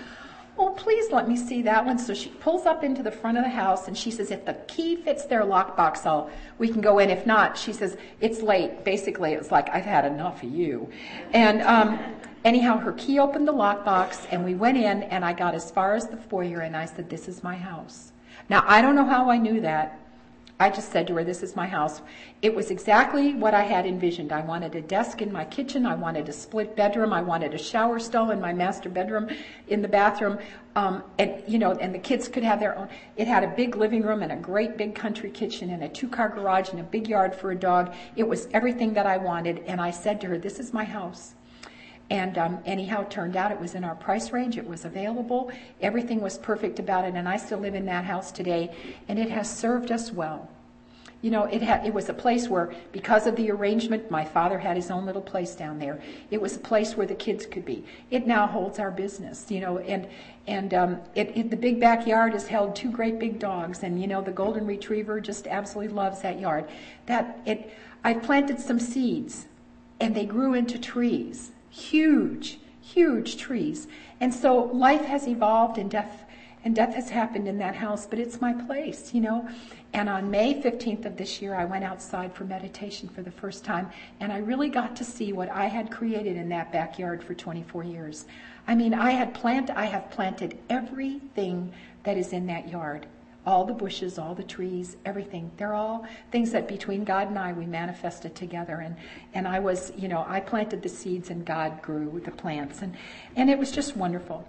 Oh, please let me see that one. So she pulls up into the front of the house and she says, if the key fits their lockbox, I'll, we can go in. If not, she says, it's late. Basically, it's like, I've had enough of you. And, um, anyhow, her key opened the lockbox and we went in and I got as far as the foyer and I said, this is my house. Now, I don't know how I knew that. I just said to her, This is my house. It was exactly what I had envisioned. I wanted a desk in my kitchen. I wanted a split bedroom. I wanted a shower stall in my master bedroom in the bathroom. Um, and, you know, and the kids could have their own. It had a big living room and a great big country kitchen and a two car garage and a big yard for a dog. It was everything that I wanted. And I said to her, This is my house. And um, anyhow, it turned out it was in our price range. It was available. Everything was perfect about it. And I still live in that house today. And it has served us well. You know, it, it was a place where, because of the arrangement, my father had his own little place down there. It was a place where the kids could be. It now holds our business, you know, and and um, it, it, the big backyard has held two great big dogs, and you know, the golden retriever just absolutely loves that yard. That it, I planted some seeds, and they grew into trees huge, huge trees. And so life has evolved and death and death has happened in that house, but it's my place, you know. And on May 15th of this year, I went outside for meditation for the first time, and I really got to see what I had created in that backyard for 24 years. I mean, I had plant, I have planted everything that is in that yard all the bushes, all the trees, everything. They're all things that between God and I we manifested together. And, and I was, you know, I planted the seeds and God grew the plants. And, and it was just wonderful.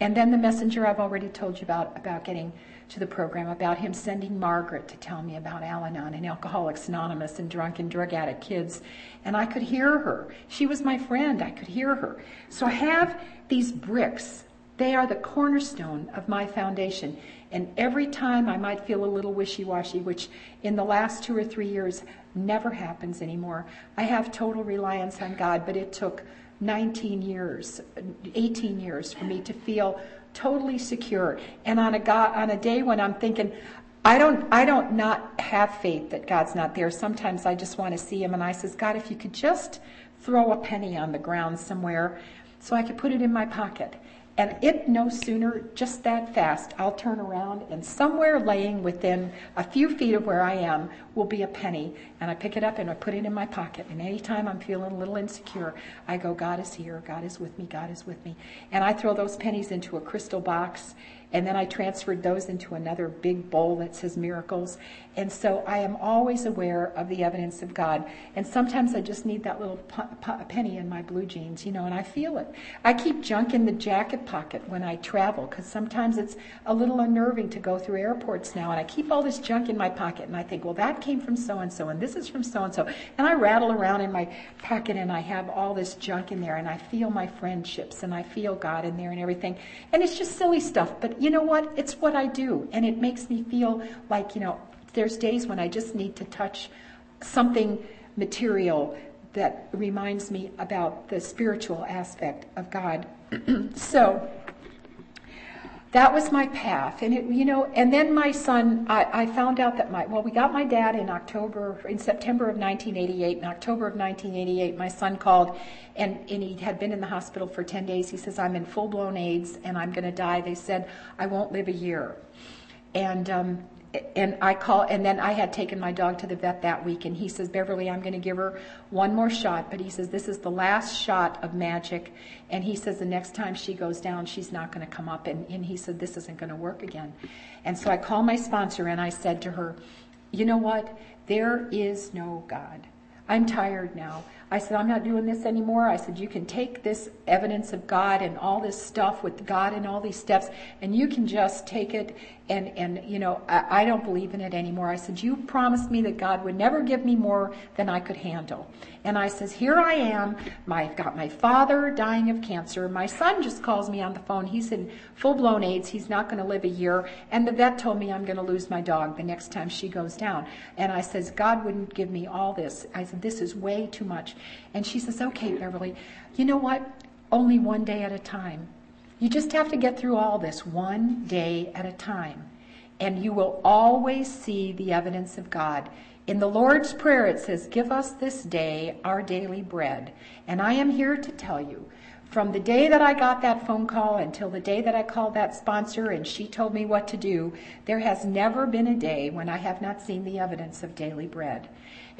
And then the messenger I've already told you about, about getting to the program, about him sending Margaret to tell me about Al Anon and Alcoholics Anonymous and drunk and drug addict kids. And I could hear her. She was my friend. I could hear her. So I have these bricks. They are the cornerstone of my foundation. And every time I might feel a little wishy washy, which in the last two or three years never happens anymore, I have total reliance on God, but it took 19 years, 18 years for me to feel totally secure. And on a, God, on a day when I'm thinking, I don't, I don't not have faith that God's not there. Sometimes I just want to see him and I says, God, if you could just throw a penny on the ground somewhere so I could put it in my pocket. And it no sooner, just that fast, I'll turn around and somewhere laying within a few feet of where I am will be a penny. And I pick it up and I put it in my pocket. And anytime I'm feeling a little insecure, I go, God is here, God is with me, God is with me. And I throw those pennies into a crystal box and then I transferred those into another big bowl that says miracles. And so I am always aware of the evidence of God. And sometimes I just need that little penny in my blue jeans, you know, and I feel it. I keep junk in the jacket pocket when I travel because sometimes it's a little unnerving to go through airports now. And I keep all this junk in my pocket and I think, well, that came from so and so and this is from so and so. And I rattle around in my pocket and I have all this junk in there and I feel my friendships and I feel God in there and everything. And it's just silly stuff. But you know what? It's what I do. And it makes me feel like, you know, there's days when I just need to touch something material that reminds me about the spiritual aspect of God. so, that was my path. And it you know and then my son I, I, found out that my well we got my dad in october in september of 1988 in october of 1988 my son called and, and he had been in the hospital for 10 days. He says i'm in full-blown aids and i'm going to die. They said i won't live a year. And um, and I call, and then I had taken my dog to the vet that week, and he says, Beverly, I'm going to give her one more shot, but he says, this is the last shot of magic, and he says, the next time she goes down, she's not going to come up, and, and he said, this isn't going to work again. And so I called my sponsor, and I said to her, you know what? There is no God. I'm tired now. I said, I'm not doing this anymore. I said, you can take this evidence of God and all this stuff with God and all these steps, and you can just take it and, and you know, I, I don't believe in it anymore. I said, you promised me that God would never give me more than I could handle. And I says, here I am. My, I've got my father dying of cancer. My son just calls me on the phone. He's in full blown AIDS. He's not going to live a year. And the vet told me I'm going to lose my dog the next time she goes down. And I says, God wouldn't give me all this. I said, this is way too much. And she says, okay, Beverly, you know what? Only one day at a time. You just have to get through all this one day at a time. And you will always see the evidence of God. In the Lord's Prayer, it says, Give us this day our daily bread. And I am here to tell you, from the day that I got that phone call until the day that I called that sponsor and she told me what to do, there has never been a day when I have not seen the evidence of daily bread.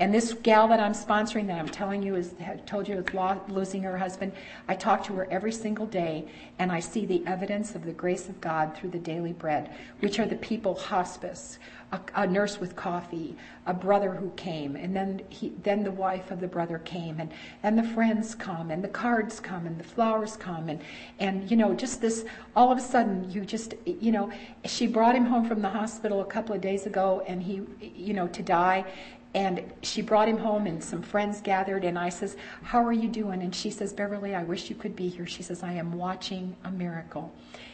And this gal that I'm sponsoring, that I'm telling you is told you is losing her husband. I talk to her every single day, and I see the evidence of the grace of God through the daily bread, which are the people hospice, a, a nurse with coffee, a brother who came, and then he, then the wife of the brother came, and and the friends come, and the cards come, and the flowers come, and and you know just this. All of a sudden, you just you know, she brought him home from the hospital a couple of days ago, and he you know to die and she brought him home and some friends gathered and i says how are you doing? And she says beverly i wish you could be here. She says i am watching a miracle.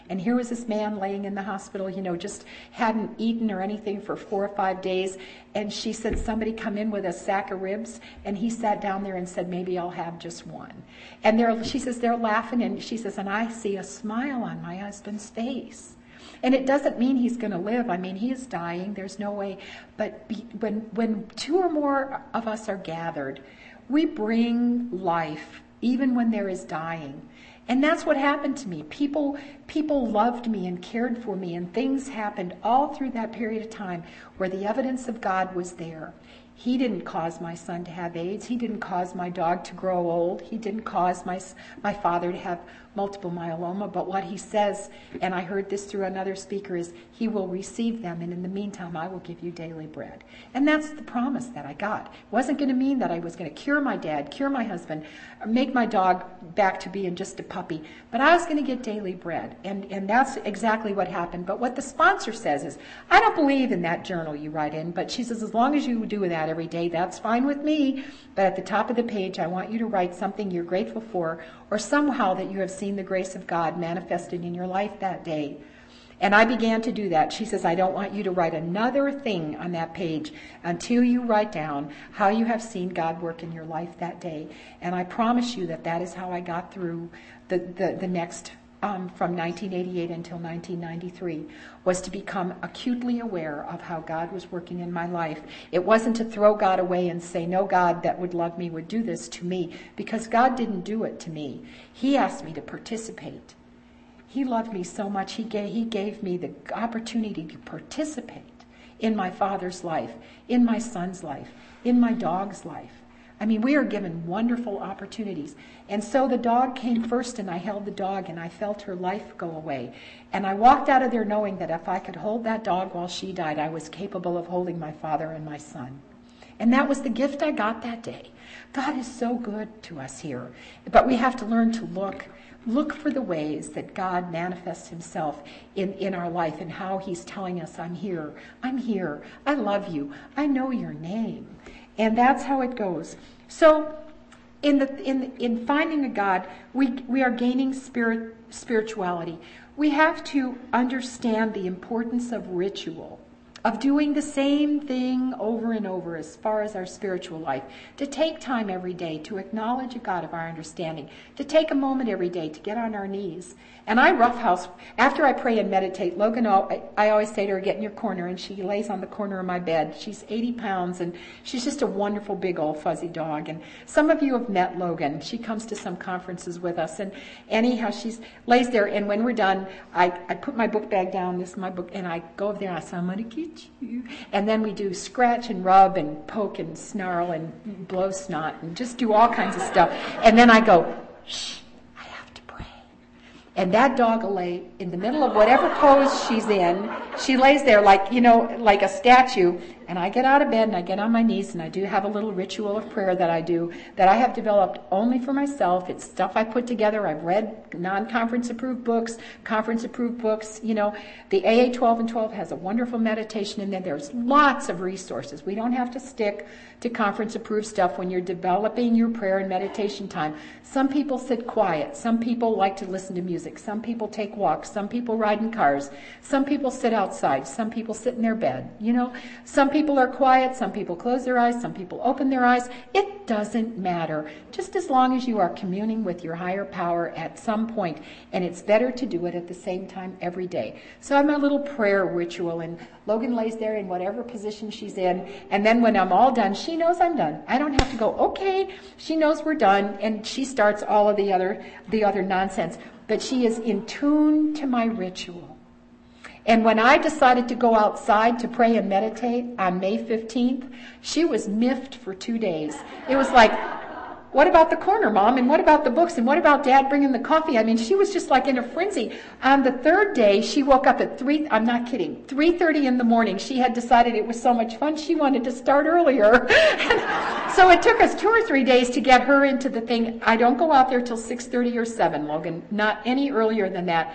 And here was this man laying in the hospital you know just hadn't eaten or anything for four or five days. And she said somebody come in with a sack of ribs. And he sat down there and said maybe i'll have just one. And they're she says they're laughing and she says and i see a smile on my husband's face and it doesn't mean he's going to live. I mean, he is dying. There's no way. But be, when, when two or more of us are gathered, we bring life even when there is dying. And that's what happened to me. People, people loved me and cared for me, and things happened all through that period of time where the evidence of God was there. He didn't cause my son to have AIDS. He didn't cause my dog to grow old. He didn't cause my, my father to have multiple myeloma. But what he says, and I heard this through another speaker, is he will receive them, and in the meantime, I will give you daily bread. And that's the promise that I got. It wasn't going to mean that I was going to cure my dad, cure my husband, make my dog back to being just a puppy, but I was going to get daily bread. And, and that's exactly what happened. But what the sponsor says is, I don't believe in that journal you write in, but she says, as long as you do that every day, that's fine with me. But at the top of the page, I want you to write something you're grateful for or somehow that you have seen the grace of God manifested in your life that day. And I began to do that. She says, I don't want you to write another thing on that page until you write down how you have seen God work in your life that day. And I promise you that that is how I got through the, the, the next um, from 1988 until 1993 was to become acutely aware of how God was working in my life. It wasn't to throw God away and say, No God that would love me would do this to me, because God didn't do it to me. He asked me to participate. He loved me so much, He gave, he gave me the opportunity to participate in my father's life, in my son's life, in my dog's life. I mean, we are given wonderful opportunities. And so the dog came first, and I held the dog, and I felt her life go away. And I walked out of there knowing that if I could hold that dog while she died, I was capable of holding my father and my son. And that was the gift I got that day. God is so good to us here. But we have to learn to look. Look for the ways that God manifests himself in, in our life and how he's telling us, I'm here, I'm here, I love you, I know your name. And that's how it goes. So, in, the, in, in finding a God, we, we are gaining spirit, spirituality. We have to understand the importance of ritual of doing the same thing over and over as far as our spiritual life. To take time every day to acknowledge a God of our understanding. To take a moment every day to get on our knees. And I roughhouse, after I pray and meditate, Logan, I, always say to her, get in your corner, and she lays on the corner of my bed. She's 80 pounds, and she's just a wonderful big old fuzzy dog. And some of you have met Logan. She comes to some conferences with us. And anyhow, she lays there, and when we're done, I, I put my book bag down, this is my book, and I go over there and I say, I'm going to get you. And then we do scratch and rub and poke and snarl and blow snot and just do all kinds of stuff. And then I go, shh, I have to pray. And that dog lay in the middle of whatever pose she's in. She lays there like, you know, like a statue. And I get out of bed and I get on my knees and I do have a little ritual of prayer that I do that I have developed only for myself. It's stuff I put together. I've read non-conference approved books, conference approved books. You know, the AA 12 and 12 has a wonderful meditation in there. There's lots of resources. We don't have to stick to conference approved stuff when you're developing your prayer and meditation time. Some people sit quiet. Some people like to listen to music. Some people take walks. Some people ride in cars. Some people sit outside. Some people sit in their bed. You know, some people are quiet, some people close their eyes, some people open their eyes. It doesn't matter. Just as long as you are communing with your higher power at some point, and it's better to do it at the same time every day. So I have my little prayer ritual, and Logan lays there in whatever position she's in, and then when I'm all done, she knows I'm done. I don't have to go, okay, she knows we're done, and she starts all of the other, the other nonsense. But she is in tune to my ritual. And when I decided to go outside to pray and meditate on May 15th, she was miffed for two days. It was like, what about the corner, mom? And what about the books? And what about dad bringing the coffee? I mean, she was just like in a frenzy. On the third day, she woke up at three, I'm not kidding, 3.30 in the morning. She had decided it was so much fun, she wanted to start earlier. so it took us two or three days to get her into the thing. I don't go out there till 6.30 or 7, Logan, not any earlier than that.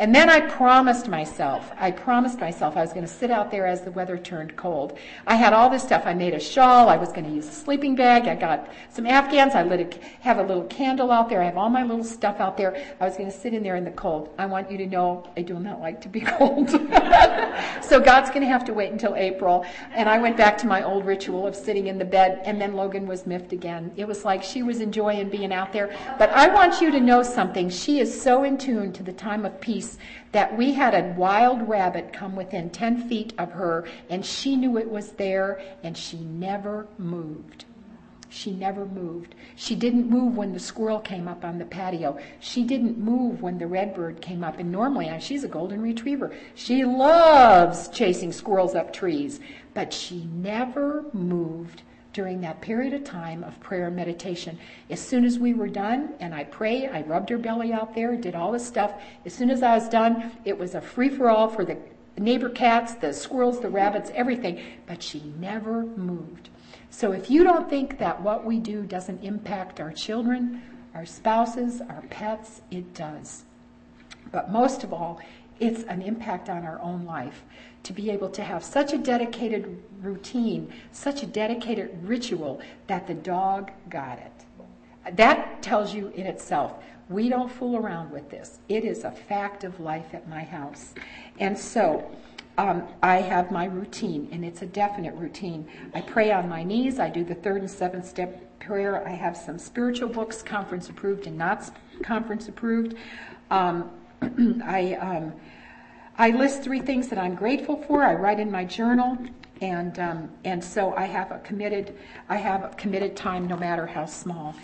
And then I promised myself, I promised myself I was going to sit out there as the weather turned cold. I had all this stuff. I made a shawl. I was going to use a sleeping bag. I got some Afghans. I lit a, have a little candle out there. I have all my little stuff out there. I was going to sit in there in the cold. I want you to know I do not like to be cold. so God's going to have to wait until April. And I went back to my old ritual of sitting in the bed. And then Logan was miffed again. It was like she was enjoying being out there. But I want you to know something. She is so in tune to the time of peace that we had a wild rabbit come within 10 feet of her and she knew it was there and she never moved. She never moved. She didn't move when the squirrel came up on the patio. She didn't move when the redbird came up. And normally, she's a golden retriever. She loves chasing squirrels up trees. But she never moved during that period of time of prayer and meditation. As soon as we were done, and I prayed, I rubbed her belly out there, did all this stuff. As soon as I was done, it was a free for all for the neighbor cats, the squirrels, the rabbits, everything. But she never moved. So if you don't think that what we do doesn't impact our children, our spouses, our pets, it does. But most of all, it's an impact on our own life to be able to have such a dedicated routine, such a dedicated ritual that the dog got it. That tells you in itself. We don't fool around with this. It is a fact of life at my house. And so, um, I have my routine, and it's a definite routine. I pray on my knees. I do the third and seventh step prayer. I have some spiritual books, conference approved and not conference approved. Um, I, um, I list three things that I'm grateful for. I write in my journal, and um, and so I have a committed I have a committed time, no matter how small.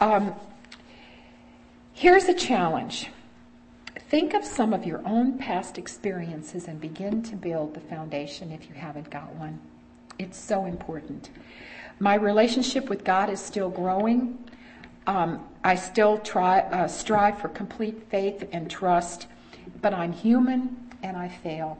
Um, here's a challenge. Think of some of your own past experiences and begin to build the foundation if you haven't got one. It's so important. My relationship with God is still growing. Um, I still try, uh, strive for complete faith and trust, but I'm human and I fail.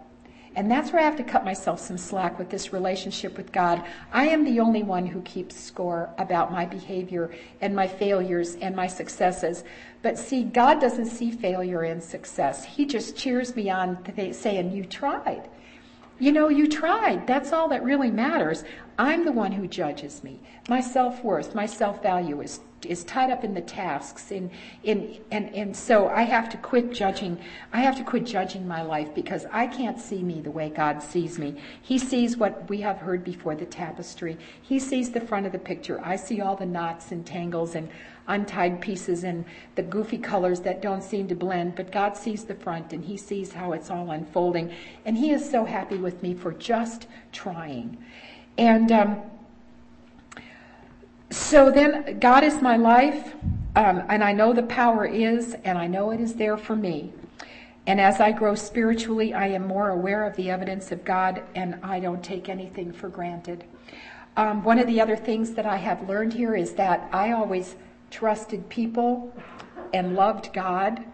And that's where I have to cut myself some slack with this relationship with God. I am the only one who keeps score about my behavior and my failures and my successes. But see, God doesn't see failure and success. He just cheers me on saying, You tried. You know, you tried. That's all that really matters. I'm the one who judges me. My self worth, my self value is is tied up in the tasks in in and and so I have to quit judging I have to quit judging my life because I can't see me the way God sees me. He sees what we have heard before the tapestry. He sees the front of the picture. I see all the knots and tangles and untied pieces and the goofy colors that don't seem to blend, but God sees the front and he sees how it's all unfolding and he is so happy with me for just trying. And um, so then, God is my life, um, and I know the power is, and I know it is there for me. And as I grow spiritually, I am more aware of the evidence of God, and I don't take anything for granted. Um, one of the other things that I have learned here is that I always trusted people and loved God,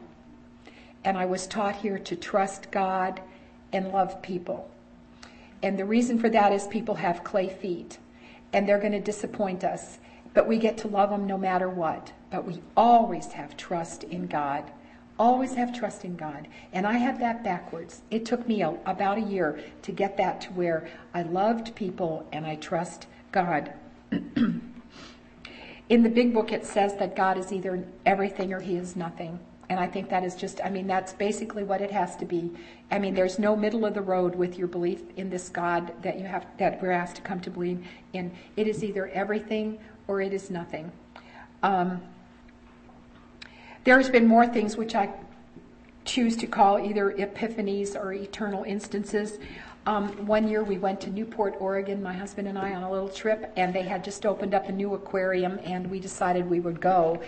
and I was taught here to trust God and love people. And the reason for that is people have clay feet, and they're going to disappoint us but we get to love them no matter what. But we always have trust in God. Always have trust in God. And I had that backwards. It took me a, about a year to get that to where I loved people and I trust God. in the big book, it says that God is either everything or he is nothing. And I think that is just, I mean, that's basically what it has to be. I mean, there's no middle of the road with your belief in this God that you have, that we're asked to come to believe in. It is either everything or it is nothing. Um, there's been more things which I choose to call either epiphanies or eternal instances. Um, one year we went to Newport, Oregon, my husband and I, on a little trip, and they had just opened up a new aquarium, and we decided we would go.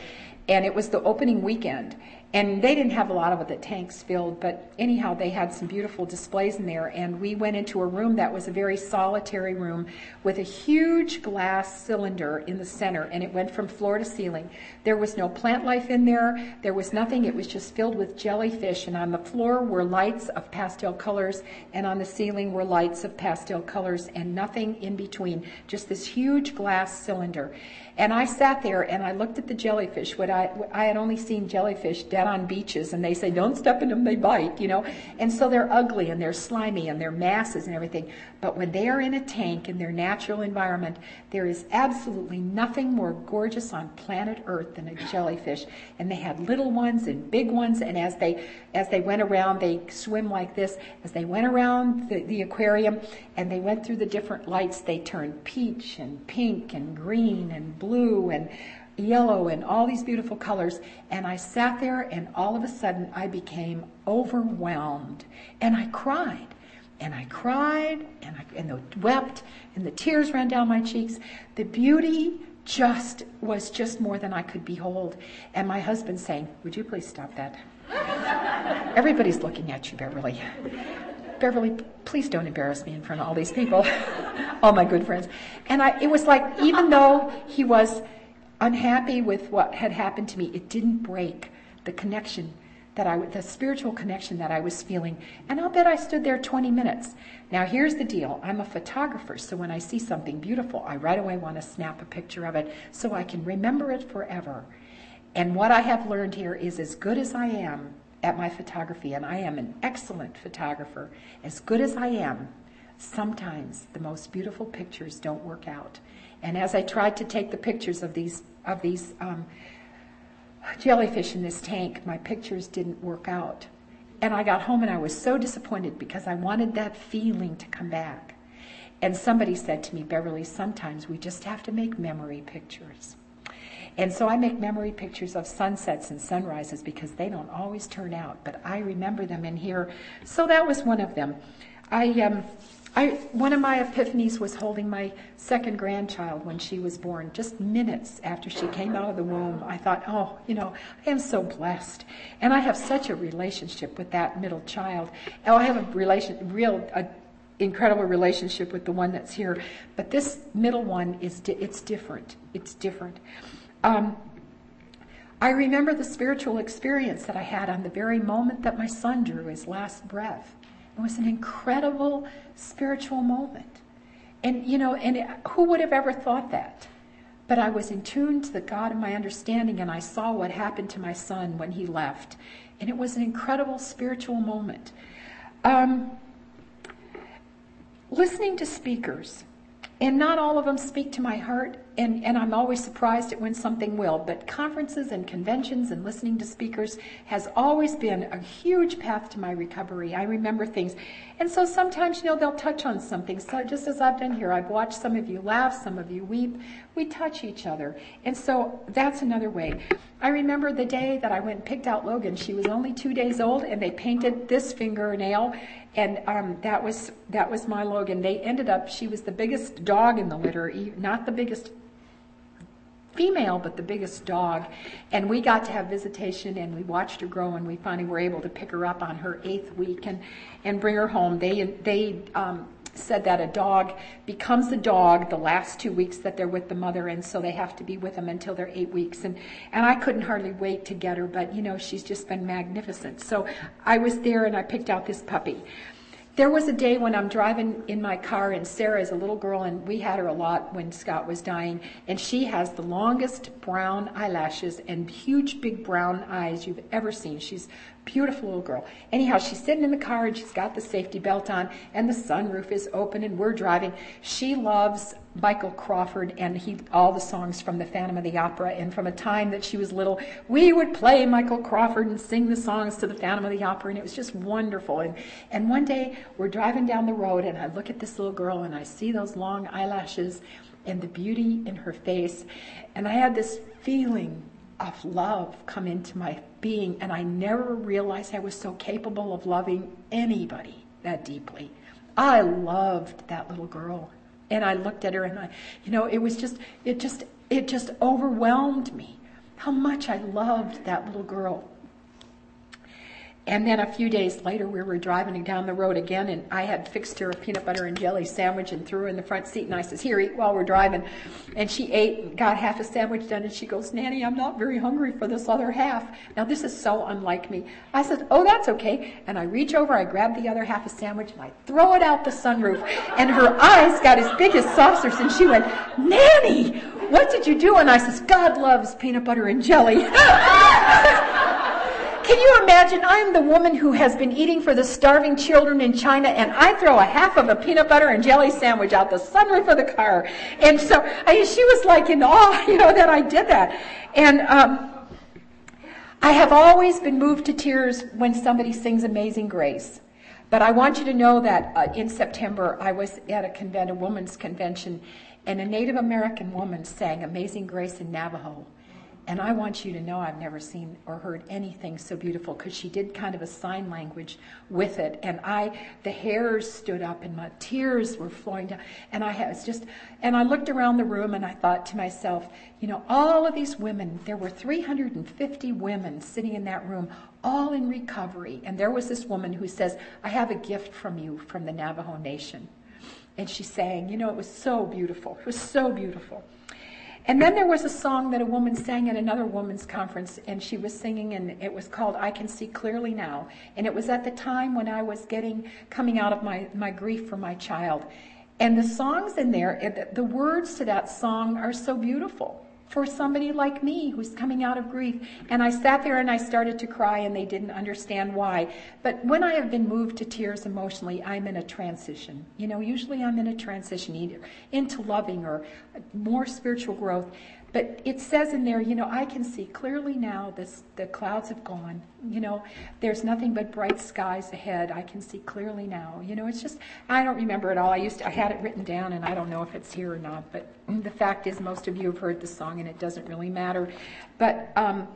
And it was the opening weekend. And they didn't have a lot of it the tanks filled, but anyhow, they had some beautiful displays in there. And we went into a room that was a very solitary room with a huge glass cylinder in the center, and it went from floor to ceiling. There was no plant life in there, there was nothing. It was just filled with jellyfish. And on the floor were lights of pastel colors, and on the ceiling were lights of pastel colors, and nothing in between. Just this huge glass cylinder. And I sat there and I looked at the jellyfish. What I, I had only seen jellyfish dead on beaches, and they say, don't step in them, they bite, you know. And so they're ugly and they're slimy and they're masses and everything. But when they are in a tank in their natural environment, there is absolutely nothing more gorgeous on planet Earth than a jellyfish. And they had little ones and big ones, and as they as they went around, they swim like this. As they went around the, the aquarium and they went through the different lights, they turned peach and pink and green and blue and yellow and all these beautiful colors. And I sat there, and all of a sudden, I became overwhelmed. And I cried and I cried and I and the, wept and the tears ran down my cheeks. The beauty just was just more than I could behold. And my husband saying, "Would you please stop that?" Everybody's looking at you, Beverly. Beverly, please don't embarrass me in front of all these people, all my good friends. And I, it was like, even though he was unhappy with what had happened to me, it didn't break the connection that I, the spiritual connection that I was feeling. And I'll bet I stood there 20 minutes. Now, here's the deal I'm a photographer, so when I see something beautiful, I right away want to snap a picture of it so I can remember it forever. And what I have learned here is as good as I am at my photography, and I am an excellent photographer, as good as I am, sometimes the most beautiful pictures don't work out. And as I tried to take the pictures of these of these um, jellyfish in this tank, my pictures didn't work out. And I got home and I was so disappointed because I wanted that feeling to come back. And somebody said to me, Beverly, sometimes we just have to make memory pictures. And so I make memory pictures of sunsets and sunrises because they don't always turn out, but I remember them in here. So that was one of them. I, um, I, one of my epiphanies was holding my second grandchild when she was born, just minutes after she came out of the womb. I thought, oh, you know, I am so blessed. And I have such a relationship with that middle child. Oh, I have a relation, real, a, incredible relationship with the one that's here. But this middle one is, di- it's different. It's different. Um, I remember the spiritual experience that I had on the very moment that my son drew his last breath. It was an incredible spiritual moment. And, you know, and it, who would have ever thought that? But I was in tune to the God of my understanding, and I saw what happened to my son when he left. And it was an incredible spiritual moment. Um, listening to speakers, and not all of them speak to my heart, and, and I'm always surprised at when something will. But conferences and conventions and listening to speakers has always been a huge path to my recovery. I remember things. And so sometimes, you know, they'll touch on something. So just as I've done here, I've watched some of you laugh, some of you weep. We touch each other. And so that's another way. I remember the day that I went and picked out Logan. She was only two days old, and they painted this fingernail, and um, that was that was my Logan. They ended up. She was the biggest dog in the litter, not the biggest female, but the biggest dog. And we got to have visitation and we watched her grow and we finally were able to pick her up on her eighth week and, and bring her home. They, they, um, said that a dog becomes a dog the last two weeks that they're with the mother, and so they have to be with them until they're eight weeks. And and I couldn't hardly wait to get her, but you know she's just been magnificent. So I was there and I picked out this puppy. There was a day when I'm driving in my car, and Sarah is a little girl, and we had her a lot when Scott was dying. And she has the longest brown eyelashes and huge, big brown eyes you've ever seen. She's Beautiful little girl. Anyhow, she's sitting in the car and she's got the safety belt on and the sunroof is open and we're driving. She loves Michael Crawford and he all the songs from the Phantom of the Opera and from a time that she was little, we would play Michael Crawford and sing the songs to the Phantom of the Opera and it was just wonderful. And and one day we're driving down the road and I look at this little girl and I see those long eyelashes and the beauty in her face and I had this feeling of love come into my being, and I never realized I was so capable of loving anybody that deeply. I loved that little girl. And I looked at her and I, you know, it was just, it just, it just overwhelmed me how much I loved that little girl. And then a few days later, we were driving down the road again, and I had fixed her a peanut butter and jelly sandwich and threw her in the front seat. And I says, "Here, eat while we're driving." And she ate and got half a sandwich done, and she goes, "Nanny, I'm not very hungry for this other half." Now this is so unlike me. I said, "Oh, that's okay." And I reach over, I grab the other half a sandwich, and I throw it out the sunroof. And her eyes got as big as saucers, and she went, "Nanny, what did you do?" And I says, "God loves peanut butter and jelly." Can you imagine? I'm the woman who has been eating for the starving children in China, and I throw a half of a peanut butter and jelly sandwich out the sunroof of the car. And so I, she was like in awe, you know, that I did that. And um, I have always been moved to tears when somebody sings Amazing Grace. But I want you to know that uh, in September, I was at a, convent, a women's convention, and a Native American woman sang Amazing Grace in Navajo. And I want you to know I've never seen or heard anything so beautiful because she did kind of a sign language with it. And I, the hairs stood up and my tears were flowing down. And I was just, and I looked around the room and I thought to myself, you know, all of these women, there were 350 women sitting in that room, all in recovery. And there was this woman who says, I have a gift from you from the Navajo Nation. And she sang, you know, it was so beautiful. It was so beautiful. And then there was a song that a woman sang at another woman's conference, and she was singing, and it was called I Can See Clearly Now. And it was at the time when I was getting, coming out of my, my grief for my child. And the songs in there, the words to that song are so beautiful for somebody like me who's coming out of grief. And I sat there and I started to cry and they didn't understand why. But when I have been moved to tears emotionally, I'm in a transition. You know, usually I'm in a transition either into loving or more spiritual growth. But it says in there, you know, I can see clearly now this, the clouds have gone. You know, there's nothing but bright skies ahead. I can see clearly now. You know, it's just, I don't remember it all. I used to, I had it written down and I don't know if it's here or not. But the fact is, most of you have heard the song and it doesn't really matter. But, um,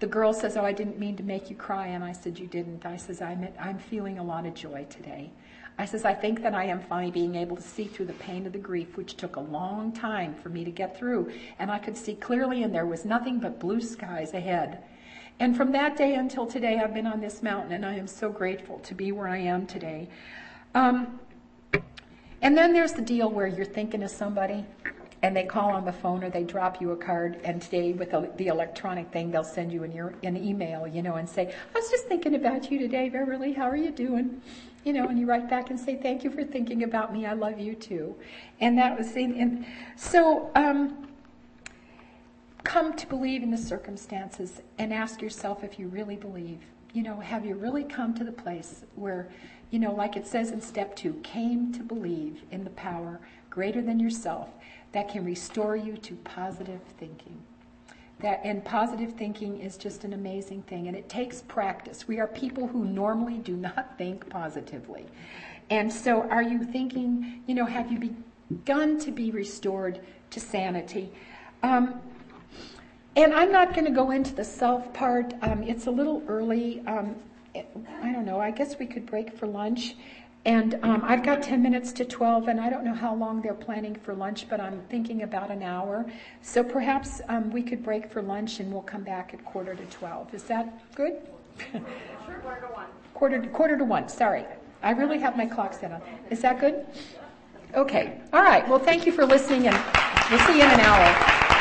the girl says, Oh, I didn't mean to make you cry. And I said, You didn't. I says, I'm, I'm feeling a lot of joy today. I says, I think that I am finally being able to see through the pain of the grief, which took a long time for me to get through. And I could see clearly, and there was nothing but blue skies ahead. And from that day until today, I've been on this mountain, and I am so grateful to be where I am today. Um, and then there's the deal where you're thinking of somebody and they call on the phone or they drop you a card and today with the, the electronic thing they'll send you an, an email you know and say i was just thinking about you today beverly how are you doing you know and you write back and say thank you for thinking about me. I love you too. And that was and so um, come to believe in the circumstances and ask yourself if you really believe. You know have you really come to the place where you know like it says in step two came to believe in the power greater than yourself that can restore you to positive thinking. That, and positive thinking is just an amazing thing, and it takes practice. We are people who normally do not think positively. And so, are you thinking, you know, have you begun to be restored to sanity? Um, and I'm not going to go into the self part. Um, it's a little early. Um, I don't know. I guess we could break for lunch. And um, I've got 10 minutes to 12, and I don't know how long they're planning for lunch, but I'm thinking about an hour. So perhaps um, we could break for lunch and we'll come back at quarter to 12. Is that good?
sure, quarter to one.
Quarter to, quarter to one, sorry. I really have my clock set on. Is that good? Okay. All right. Well, thank you for listening, and we'll see you in an hour.